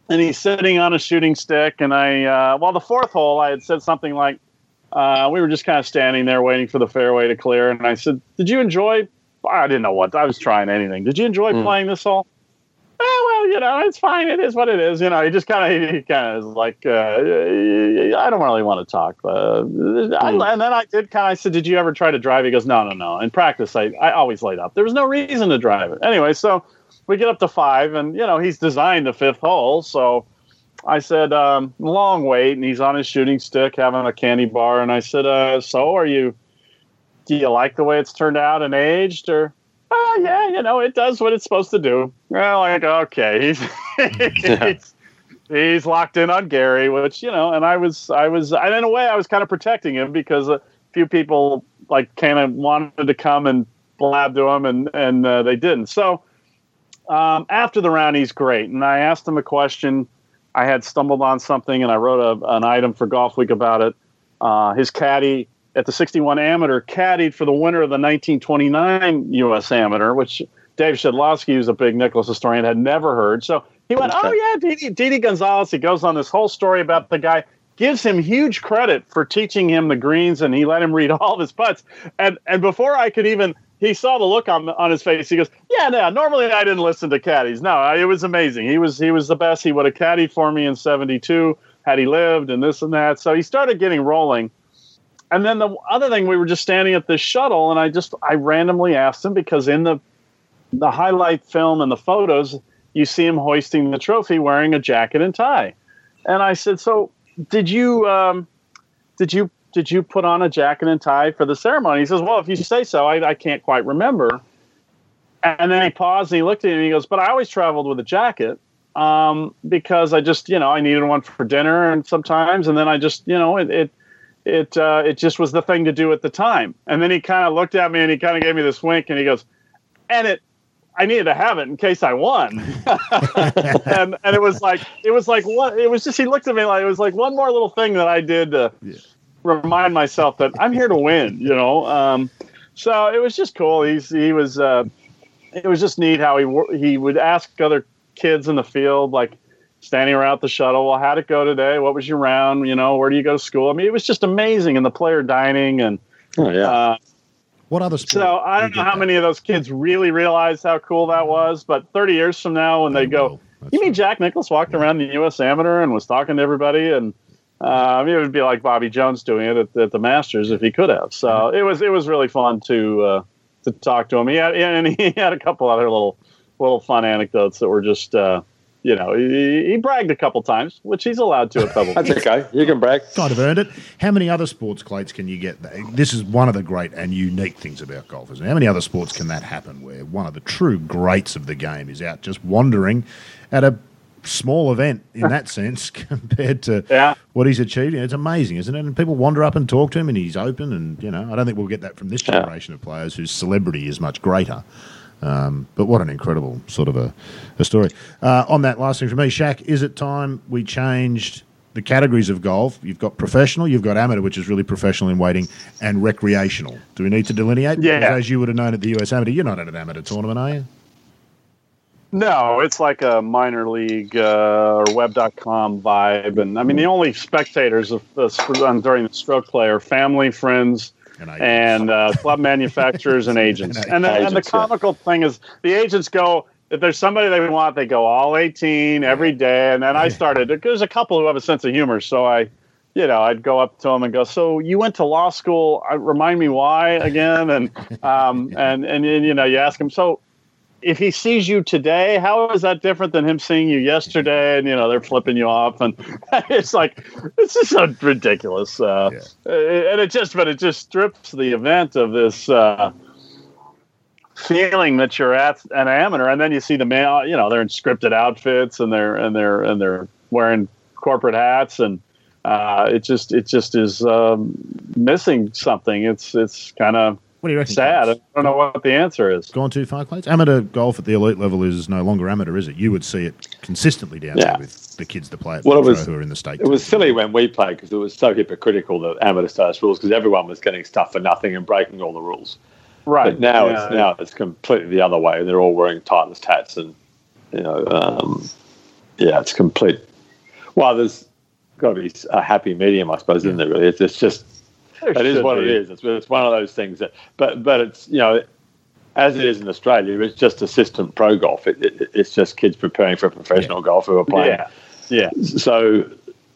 and he's sitting on a shooting stick. And I, uh, well, the fourth hole, I had said something like, uh, we were just kind of standing there waiting for the fairway to clear. And I said, "Did you enjoy?" I didn't know what I was trying anything. Did you enjoy mm. playing this hole? Oh, well, you know, it's fine. It is what it is. You know, he just kind of, he kind of is like, uh, I don't really want to talk. Uh. I, and then I did kind of, I said, did you ever try to drive? He goes, no, no, no. In practice, I, I always light up. There was no reason to drive it. Anyway, so we get up to five and, you know, he's designed the fifth hole. So I said, um, long wait. And he's on his shooting stick having a candy bar. And I said, uh, so are you, do you like the way it's turned out and aged or? Oh yeah, you know, it does what it's supposed to do. Well, like okay, he's *laughs* he's, he's locked in on Gary, which you know, and I was I was and in a way I was kind of protecting him because a few people like kind of wanted to come and blab to him and and uh, they didn't. So um, after the round, he's great, and I asked him a question. I had stumbled on something, and I wrote a, an item for Golfweek about it. Uh, his caddy at the 61 Amateur caddied for the winner of the 1929 U.S. Amateur, which Dave Shedloski, who's a big Nicklaus historian, had never heard. So he went, "Oh yeah, Didi, Didi Gonzalez." He goes on this whole story about the guy, gives him huge credit for teaching him the greens, and he let him read *laughs* all of his putts. And and before I could even, he saw the look on on his face. He goes, "Yeah, no, normally I didn't listen to caddies. No, it was amazing. He was he was the best. He would have caddied for me in '72 had he lived, and this and that. So he started getting rolling." And then the other thing, we were just standing at this shuttle, and I just I randomly asked him because in the the highlight film and the photos, you see him hoisting the trophy wearing a jacket and tie. And I said, "So did you um, did you did you put on a jacket and tie for the ceremony?" He says, "Well, if you say so, I, I can't quite remember." And then he paused and he looked at me and he goes, "But I always traveled with a jacket." Um, because I just, you know, I needed one for dinner and sometimes, and then I just, you know, it, it it uh, it just was the thing to do at the time. And then he kind of looked at me and he kind of gave me this wink and he goes, and it I needed to have it in case I won. *laughs* and and it was like it was like what it was just he looked at me like it was like one more little thing that I did to yeah. remind myself that I'm here to win, you know. Um, so it was just cool. He's he was uh, it was just neat how he he would ask other kids in the field like standing around the shuttle. Well, how'd it go today? What was your round? You know, where do you go to school? I mean, it was just amazing, and the player dining and oh yeah. Uh, what other So I don't know how that? many of those kids really realized how cool that was, but 30 years from now, when they, they go, you mean Jack Nicklaus walked around the U.S. Amateur and was talking to everybody, and uh, I mean, it would be like Bobby Jones doing it at, at, the Masters if he could have. So mm-hmm. it was it was really fun to uh, to talk to him. He had and he *laughs* had a couple other little little fun anecdotes that were just uh, you know, he, he, bragged a couple times, which he's allowed to a couple. That's okay. You can brag. Kind of earned it. How many other sports Clates can you get? This is one of the great and unique things about golfers. How many other sports can that happen where one of the true greats of the game is out just wandering at a small event in that *laughs* sense compared to yeah. what he's achieved? It's amazing, isn't it? And people wander up and talk to him, and he's open. And you know, I don't think we'll get that from this generation yeah. of players whose celebrity is much greater. Um, but what an incredible sort of a, a story. Uh, on that last thing for me, Shaq, is it time we changed the categories of golf? You've got professional, you've got amateur, which is really professional in waiting, and recreational. Do we need to delineate? Yeah. Because as you would have known at the US Amateur, you're not at an amateur tournament, are you? No, it's like a minor league uh, or web.com vibe. And I mean, the only spectators of, uh, during the stroke play are family, friends, and, and uh, club *laughs* manufacturers and agents. and, and, the, agents, and the comical yeah. thing is, the agents go if there's somebody they want, they go all 18 every day. And then I started. There's a couple who have a sense of humor, so I, you know, I'd go up to them and go, "So you went to law school? Uh, remind me why again?" And um, *laughs* and and you know, you ask them, "So if he sees you today, how is that different than him seeing you yesterday? And you know they're flipping you off, and *laughs* it's like it's just so ridiculous. Uh, yeah. And it just, but it just strips the event of this uh, feeling that you're at an amateur, and then you see the man. You know they're in scripted outfits, and they're and they're and they're wearing corporate hats, and uh, it just it just is um, missing something. It's it's kind of What do you reckon? sad. Clates? I don't know what the answer is. Gone too far, Clates? Amateur golf at the elite level is no longer amateur, is it? You would see it consistently down Yeah. there with the kids that play at Well, it was- who are in the state. It was silly when we played because it was so hypocritical that amateur status rules because everyone was getting stuff for nothing and breaking all the rules. Right But now Yeah. it's now it's completely the other way. And they're all wearing Titleist hats and you know, um, yeah, it's complete. Well, there's got to be a happy medium, I suppose, isn't there? Really, it's, it's just It is what be. it is. It's, it's one of those things that, but but it's you know, as it is in Australia, it's just assistant pro golf. It, it, it's just kids preparing for professional golf who are playing. Yeah, yeah. So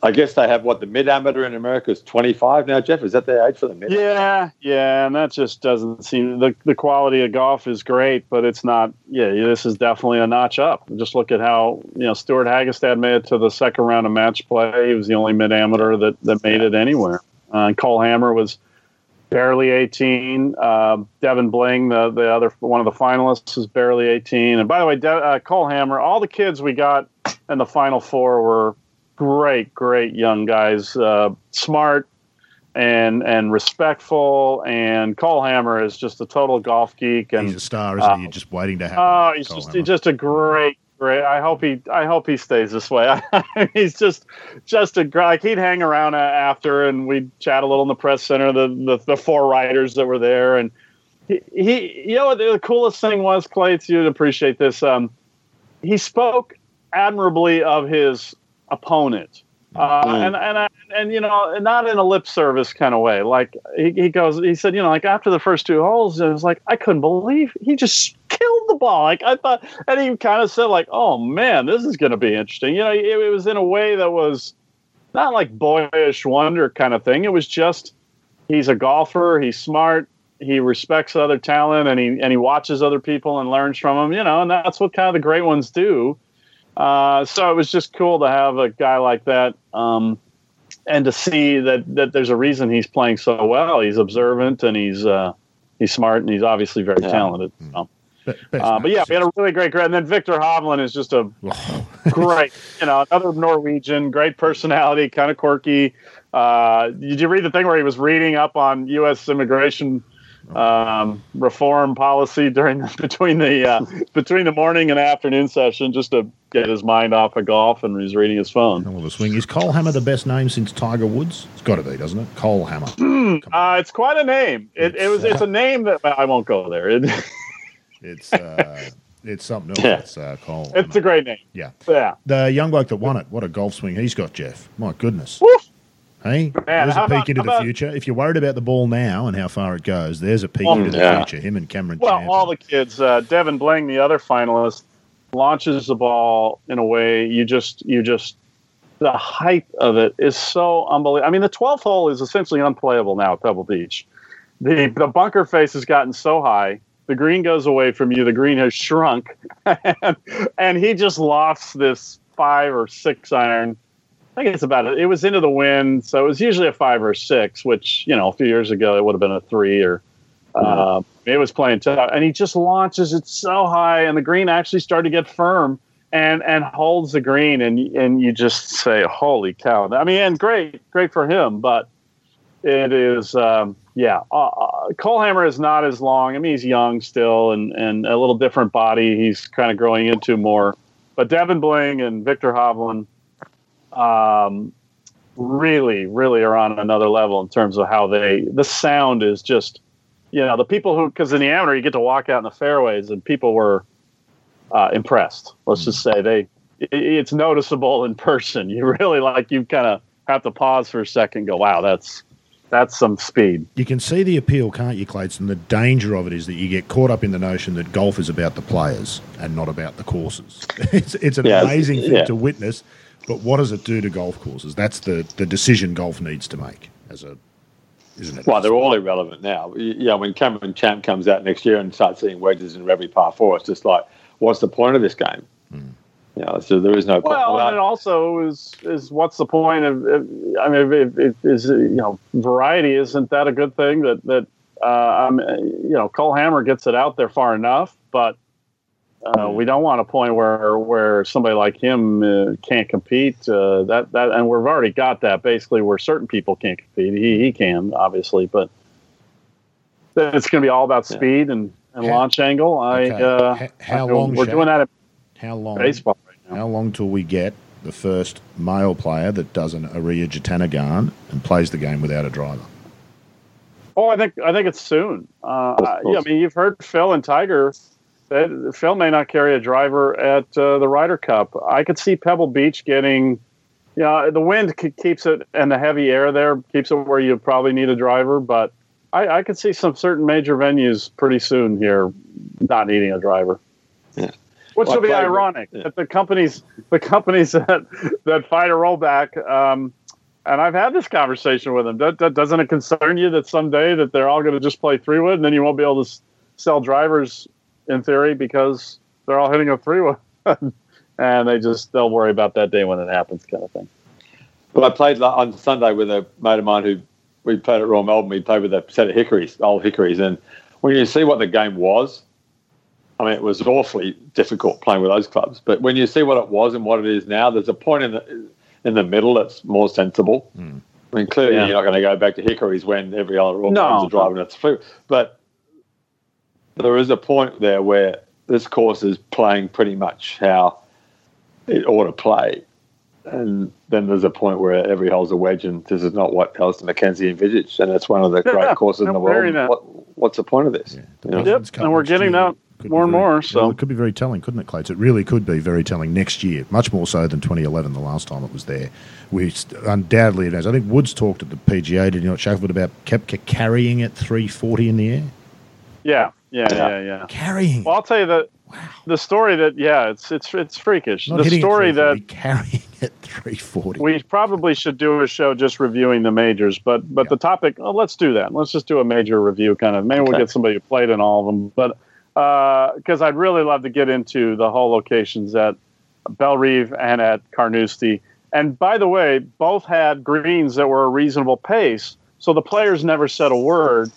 I guess they have what the mid amateur in America is 25 now. Geoff, is that their age for the mid? Yeah, yeah, and that just doesn't seem the the quality of golf is great, but it's not. Yeah, this is definitely a notch up. Just look at how you know Stuart Hagestad made it to the second round of match play. He was the only mid amateur that that made it anywhere. Uh, Cole Hammer was barely 18. Uh, Devon Bling, the the other one of the finalists, was barely 18. And by the way, De- uh, Cole Hammer, all the kids we got in the final four were great, great young guys, uh, smart and and respectful. And Cole Hammer is just a total golf geek, and He's a star, isn't uh, he? You're just waiting to happen. oh, he's Cole just Hammer. he's just a great. Great. I hope he. I hope he stays this way. *laughs* he's just, just a like he'd hang around after, and we'd chat a little in the press center. The the, the four writers that were there, and he, he you know what the coolest thing was, Clates. You'd appreciate this. Um, he spoke admirably of his opponent, uh, Mm. and and I, and you know, not in a lip service kind of way. Like he, he goes, he said, you know, like after the first two holes, it was like I couldn't believe he just killed the ball. Like I thought, and he kind of said, like, oh man, this is going to be interesting. You know, it, it was in a way that was not like boyish wonder kind of thing. It was just he's a golfer, he's smart, he respects other talent, and he and he watches other people and learns from them. You know, and that's what kind of the great ones do. Uh, so it was just cool to have a guy like that, um, and to see that that there's a reason he's playing so well. He's observant and he's uh, he's smart and he's obviously very Yeah. talented. So, Be- best uh, but yeah, we had a really great, great. And then Viktor Hovland is just a *laughs* great, you know, another Norwegian, great personality, kind of quirky. Uh, did you read the thing where he was reading up on U.S. immigration um, reform policy during *laughs* between the uh, between the morning and afternoon session, just to get his mind off of golf, and he's reading his phone. Of a swing. Is Cole Hammer the best name since Tiger Woods? It's got to be, doesn't it? Cole Hammer. Uh, it's quite a name. It, it was. It's a name that I won't go there. It, *laughs* It's uh, it's something else. Yeah. It's uh, Cole. it's a great name. yeah. Yeah. The young bloke that won it. What a golf swing he's got, Geoff. My goodness. Woof. Hey, there's a peek about- into the about- future. If you're worried about the ball now and how far it goes, there's a peek Um, into the yeah. future. Him and Cameron. Well, all the kids. Uh, Devon Bling, the other finalist, launches the ball in a way you just you just the height of it is so unbelievable. I mean, the 12th hole is essentially unplayable now at Pebble Beach. The the bunker face has gotten so high. The green goes away from you. The green has shrunk, *laughs* and, and he just lofts this five or six iron. I think it's about it. It was into the wind, so it was usually a five or six, which you know a few years ago it would have been a three or uh, it was playing tough, and he just launches it so high, and the green actually started to get firm and and holds the green, and and you just say, "Holy cow!" I mean, and great, great for him, but it is, um, yeah. Uh, uh, Cole Hammer is not as long. I mean, he's young still, and and a little different body. He's kind of growing into more, but Devon Bling and Viktor Hovland. Um, really, really are on another level in terms of how they. The sound is just you know the people who because in the amateur you get to walk out in the fairways and people were uh, impressed let's just say they it, it's noticeable in person *laughs* you really like you kind of have to pause for a second and go wow that's that's some speed You can see the appeal, can't you, Clayton? The danger of it is that you get caught up in the notion that golf is about the players and not about the courses. *laughs* It's, it's an Yeah, amazing thing yeah. to witness, but what does it do to golf courses? That's the, the decision golf needs to make, as a, isn't it? Well, they're all irrelevant now. Y- Yeah, when Cameron Champ comes out next year and starts seeing wedges in every par four, it's just like, what's the point of this game? You know, so there is no point. well and also is is what's the point of if, i mean if, if, is you know variety isn't that a good thing that that uh, I'm, you know Cole Hammer gets it out there far enough but uh, we don't want a point where where somebody like him uh, can't compete. Uh, that that and we've already got that basically where certain people can't compete. He he can obviously, but it's going to be all about speed and, and How- launch angle. I Okay. uh, how I- long, We're Shaq? doing that at How long? baseball right now. How long till we get the first male player that does an Ariya Jutanugarn and plays the game without a driver? Oh, I think I think it's soon. Uh, yeah, I mean, you've heard Phil and Tiger. That Phil may not carry a driver at uh, the Ryder Cup. I could see Pebble Beach getting. Yeah, the wind keeps it, and the heavy air there keeps it where you probably need a driver. But I, I could see some certain major venues pretty soon here not needing a driver. Yeah. Which Well, will be ironic yeah. that the companies, the companies *laughs* that that fight a rollback, um, and I've had this conversation with them. That, that, doesn't it concern you that someday that they're all going to just play three wood, and then you won't be able to s- sell drivers in theory because they're all hitting a three one, *laughs* and they just they'll worry about that day when it happens, kind of thing. But I played on Sunday with a mate of mine who we played at Royal Melbourne. We played with a set of hickories, old hickories, and when you see what the game was, I mean, it was awfully difficult playing with those clubs. But when you see what it was and what it is now, there's a point in the in the middle that's more sensible. Mm. I mean, clearly Yeah. you're not going to go back to hickories when every other Royal No. Melbournes are driving at three. But there is a point there where this course is playing pretty much how it ought to play. And then there's a point where every hole's a wedge, and this is not what Alister MacKenzie envisaged. And it's one of the Yeah, great *laughs* courses in I'm the world. What, what's the point of this? Yeah. You know? Yep, and we're getting year out could more and very- more, so- well, it could be very telling, couldn't it, Clates? It really could be very telling next year, much more so than 2011, the last time it was there. We undoubtedly it has. I think Woods talked at the PGA, did you not, Sheffield, about Koepka carrying it 340 in the air? Yeah, yeah, Yeah. yeah. Carrying Well. I'll tell you that wow. the story that yeah, it's it's it's freakish. Not the story that carrying it 340. we probably should do a show just reviewing the majors, but but Yeah. the topic, oh, let's do that. Let's just do a major review, kind of. Maybe we'll get somebody who played in all of them, but uh, because I'd really love to get into the hole locations at Bellerive and at Carnoustie. And by the way, both had greens that were a reasonable pace, so the players never said a word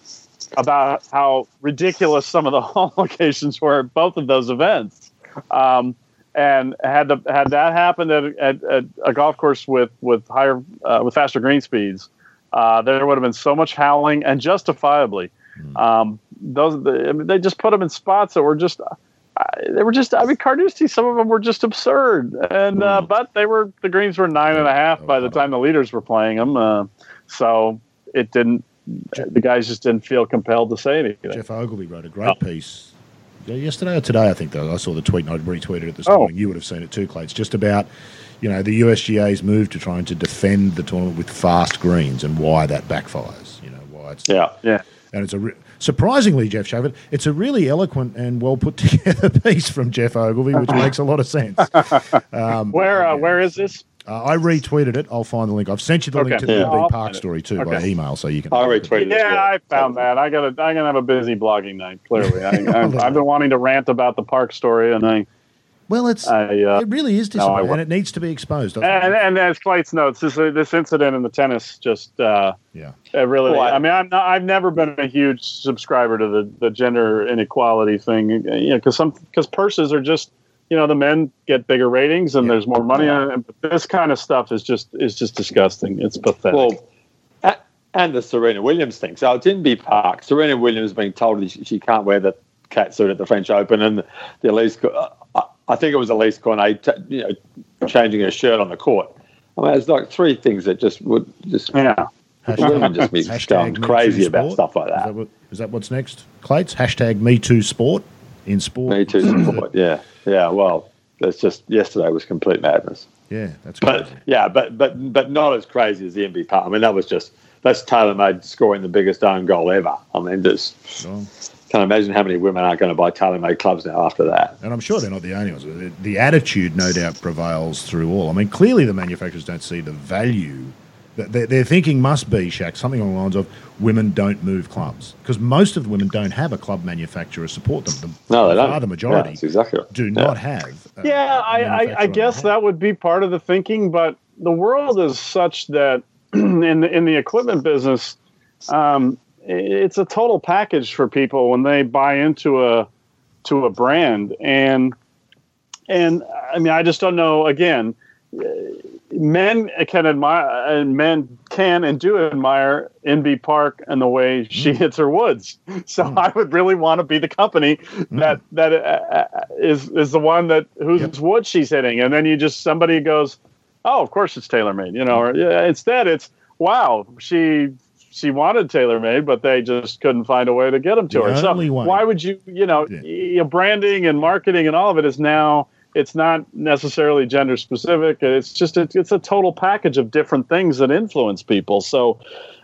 about how ridiculous some of the *laughs* home locations were at both of those events. Um, and had the, had that happened at, at, at a golf course with with higher uh, with faster green speeds, uh, there would have been so much howling and justifiably. Um, those the, I mean, they just put them in spots that were just. Uh, they were just. I mean, Carnoustie. Some of them were just absurd, and uh, but they were. The greens were nine and a half by the time the leaders were playing them. Uh, so it didn't. The guys just didn't feel compelled to say anything. Geoff Ogilvy wrote a great piece yesterday or today, I think. Though I saw the tweet and I retweeted it this Oh. morning. You would have seen it too, Clay. It's Just about you know the USGA's move to trying to defend the tournament with fast greens and why that backfires. You know why it's Yeah. Yeah. and it's a re- surprisingly Jeff Shavit. It's a really eloquent and well put *laughs* together piece from Geoff Ogilvy, which *laughs* makes a lot of sense. *laughs* Um, Where uh, where is this? Uh, I retweeted it. I'll find the link. I've sent you the link Okay. to the Yeah. Inbee Park story too by email, so you can. I retweeted Yeah, well. I found that. I got. I'm gonna have a busy blogging night. Clearly, I, *laughs* I've, I've been wanting to rant about the park story, and I, Well, it's I uh, it really is No, disappointing, wa- and it needs to be exposed. doesn't and, and as Clates notes, this this incident in the tennis just uh, Yeah. it really. Well, I- I, mean, I'm not, I've never been a huge subscriber to the, the gender inequality thing. You know, because some because purses are just you know the men get bigger ratings and Yeah. there's more money on it. But this kind of stuff is just is just disgusting. It's pathetic. Well, and the Serena Williams thing. So it's Inbee Park. Serena Williams being told she, she can't wear the cat suit at the French Open, and the Alizé, uh, I- I think it was Alizé Cornet, t- you know, changing her shirt on the court. I mean, it's like three things that just would just yeah. women just be going crazy about stuff like that. Is that. that, what, is that what's next? Clates? Hashtag Me Too Sport in sport. Me too, support. *clears throat* Yeah, yeah. Well, that's just yesterday was complete madness. Yeah, that's But crazy. yeah, but but but not as crazy as the Inbee Park. I mean, that was just that's TaylorMade scoring the biggest own goal ever. I mean, just Well, can't imagine how many women aren't going to buy TaylorMade clubs now after that. and I'm sure they're not the only ones. The attitude, no doubt, prevails through all. I mean, clearly the manufacturers don't see the value. That Their, their thinking must be, Shaq, something along the lines of women don't move clubs. Because most of the women don't have a club manufacturer support them. The, No, they by don't. far the majority Yeah, exactly right. do Yeah. not have. uh, yeah, a I, I, I manufacturer guess that would be part of the thinking, but the world is such that *clears throat* in the, in the equipment business, um, it's a total package for people when they buy into a to a brand, and and I mean, I just don't know. Again, uh, men can admire, and men can and do admire Inbee Park and the way she hits her woods. *laughs* So I would really want to be the company that that uh, uh, is is the one that whose Yep. wood she's hitting, and then you just somebody goes, oh, of course it's TaylorMade, you know. Or yeah, instead, it's wow, she she wanted TaylorMade, but they just couldn't find a way to get them to The her. So way. why would you, you know, Yeah. branding and marketing and all of it is now it's not necessarily gender specific. It's just a, it's a total package of different things that influence people. So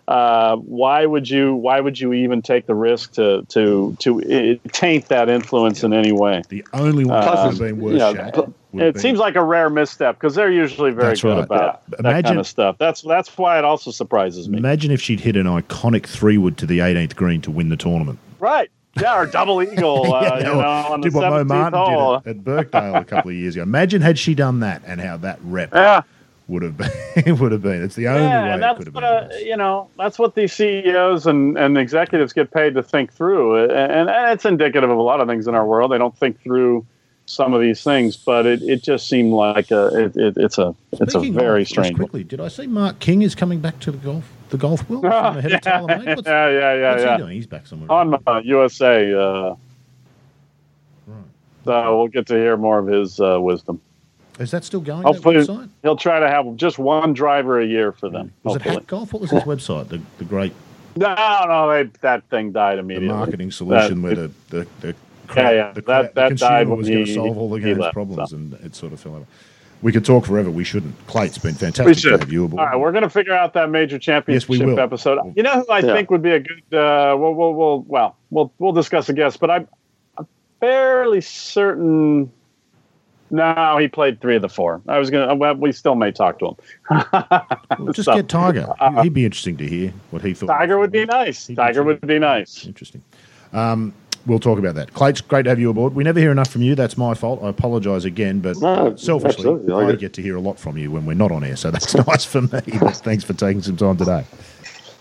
uh, why would you why would you even take the risk to to to taint that influence in any way? The only one Uh, that would have Plus, been worse, you know, Shaq, pl- would It be- seems like a rare misstep because they're usually very That's good right. about Yeah. that kind of stuff. That's that's why it also surprises me. Imagine if she'd hit an iconic three wood to the 18th green to win the tournament. Right? Yeah, or double eagle. *laughs* Uh, Yeah, you know, on the did what Mo Martin hole. did at, at Birkdale a couple of years ago. Imagine had she done that and how that rep Yeah. would have been. *laughs* would have been. It's the only yeah, way and it that's could have what been. uh, worse. you know. That's what these CEOs and, and executives get paid to think through, and, and it's indicative of a lot of things in our world. They don't think through some of these things, but it, it just seemed like a it, it, it's a it's a very of, strange. quickly, did I see Mark King is coming back to the golf the golf world the head *laughs* yeah, of TaylorMade? What's, yeah, yeah, yeah, what's yeah. he doing? He's back somewhere. On uh, USA, uh, Right. so we'll get to hear more of his uh, wisdom. Is that still going? Hopefully- that website? He'll try to have just one driver a year for them. Was it hopefully. Hack Golf? What was his *laughs* website? The the great No, no, they, that thing died the immediately. marketing solution That- where the the, the, Yeah, yeah. the, That- the that consumer died was going to solve all the he game's problems, so. and it sort of fell over. We could talk forever. We shouldn't. Clay, it's been fantastic We should. have you aboard. All right, we're going to figure out that major championship Yes, we will. episode. You know who I Yeah. think would be a good. Uh, we'll, we'll, we'll, well, we'll, we'll discuss a guest, but I'm, I'm fairly certain. No, he played three of the four. I was gonna. Well, we still may talk to him. Well, *laughs* just So, get Tiger. He'd be interesting to hear what he thought. Tiger would be nice. He'd be Tiger would be nice. Interesting. Um, we'll talk about that. Clay, it's great to have you aboard. We never hear enough from you. That's my fault. I apologise again, but No, selfishly. I I get- get to hear a lot from you when we're not on air, so that's *laughs* nice for me. But thanks for taking some time today.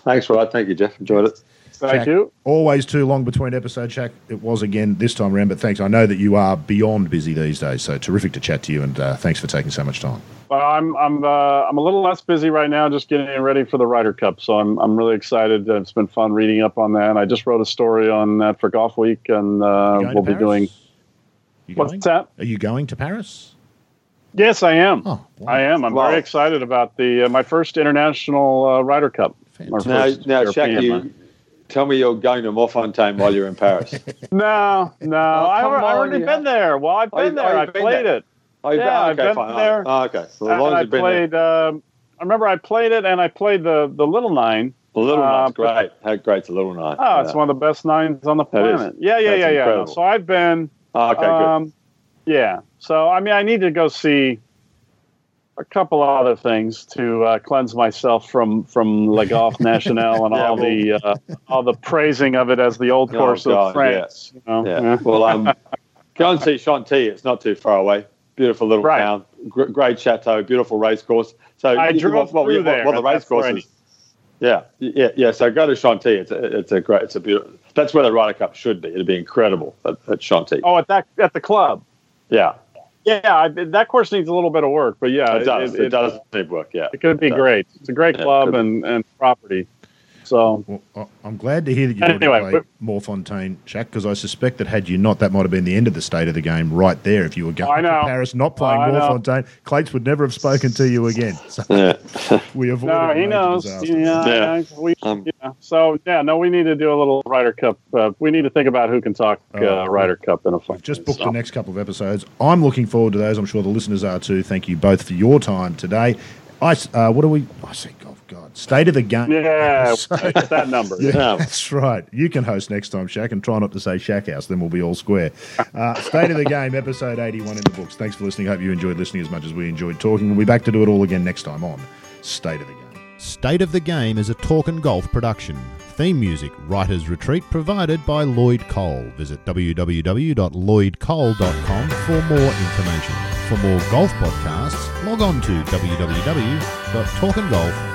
Thanks, Rod. Thank you, Geoff. Enjoyed it. Thank Shaq, you. Always too long between episodes, Shaq. It was again this time around, but thanks. I know that you are beyond busy these days, so terrific to chat to you, and uh, thanks for taking so much time. Well, I'm I'm uh, I'm a little less busy right now, just getting ready for the Ryder Cup. So I'm I'm really excited. It's been fun reading up on that. I just wrote a story on that for Golfweek, and uh, we'll be Paris? doing. What's going? that? Are you going to Paris? Yes, I am. Oh, wow. I am. I'm Wow. very excited about the uh, my first international uh, Ryder Cup. Fantastic. Now, now, European Shaq, one. you tell me you're going to Morfontaine while you're in Paris. *laughs* No, no, I, come I've already you been there. Well, I've Oh, been you- there. oh, I you've played there. it. Oh, you've Yeah, I've okay, been fine. there. Oh, okay. So as And long as I you've been there. played. Um, I remember I played it, and I played the the little nine. The little uh, nine's great. How great's the little nine? Oh, it's one of the best nines on the planet. Yeah, yeah, That's yeah, yeah. incredible. So I've been. Oh, okay, good. um, Yeah. So I mean, I need to go see a couple of other things to uh, cleanse myself from from Le Golf National and *laughs* Yeah, all well- the uh, all the praising of it as the old Oh, course God, of France. You know? Yeah. Yeah. Well, um, *laughs* go and see Chantilly. It's not too far away. Beautiful little Right. town. Gr- great chateau. Beautiful race course. So I drove well, through well, there, Well, the race that's course is. Yeah, yeah, yeah. So go to Chantilly. It's a, it's a great. It's a beautiful. That's where the Ryder Cup should be. It'd be incredible at, at Chantilly. Oh, at that at the club. Yeah, Yeah, I, that course needs a little bit of work, but yeah, it does. It, It, does need work. Yeah. It could be great. It's a great club and, and property. So Well, I- I'm glad to hear that you've Anyway, already played but- Morfontaine, Shaq, because I suspect that had you not, that might have been the end of the state of the game right there. If you were going to. Paris not playing I know. Morfontaine, Clates would never have spoken to you again. So Yeah. *laughs* we avoided no, he knows. disaster. Yeah, Yeah. we, Um, yeah. So yeah, no, we need to do a little Ryder Cup. Uh, we need to think about who can talk Oh. uh, Ryder Cup in a fun. We've just way, booked so. the next couple of episodes. I'm looking forward to those. I'm sure the listeners are too. Thank you both for your time today. I, s- uh, what do we? I say, golf God, state of the game. Yeah, *laughs* episode. *laughs* it's that number. Yeah, Yeah. that's right. You can host next time, Shaq, and try not to say Shack House, then we'll be all square. Uh, State of the Game, *laughs* episode 81 in the books. Thanks for listening. Hope you enjoyed listening as much as we enjoyed talking. We'll be back to do it all again next time on State of the Game. State of the Game is a talk and golf production. Theme music, Writer's Retreat, provided by Lloyd Cole. Visit www.lloydcole.com for more information. For more golf podcasts, log on to www.talkandgolf.com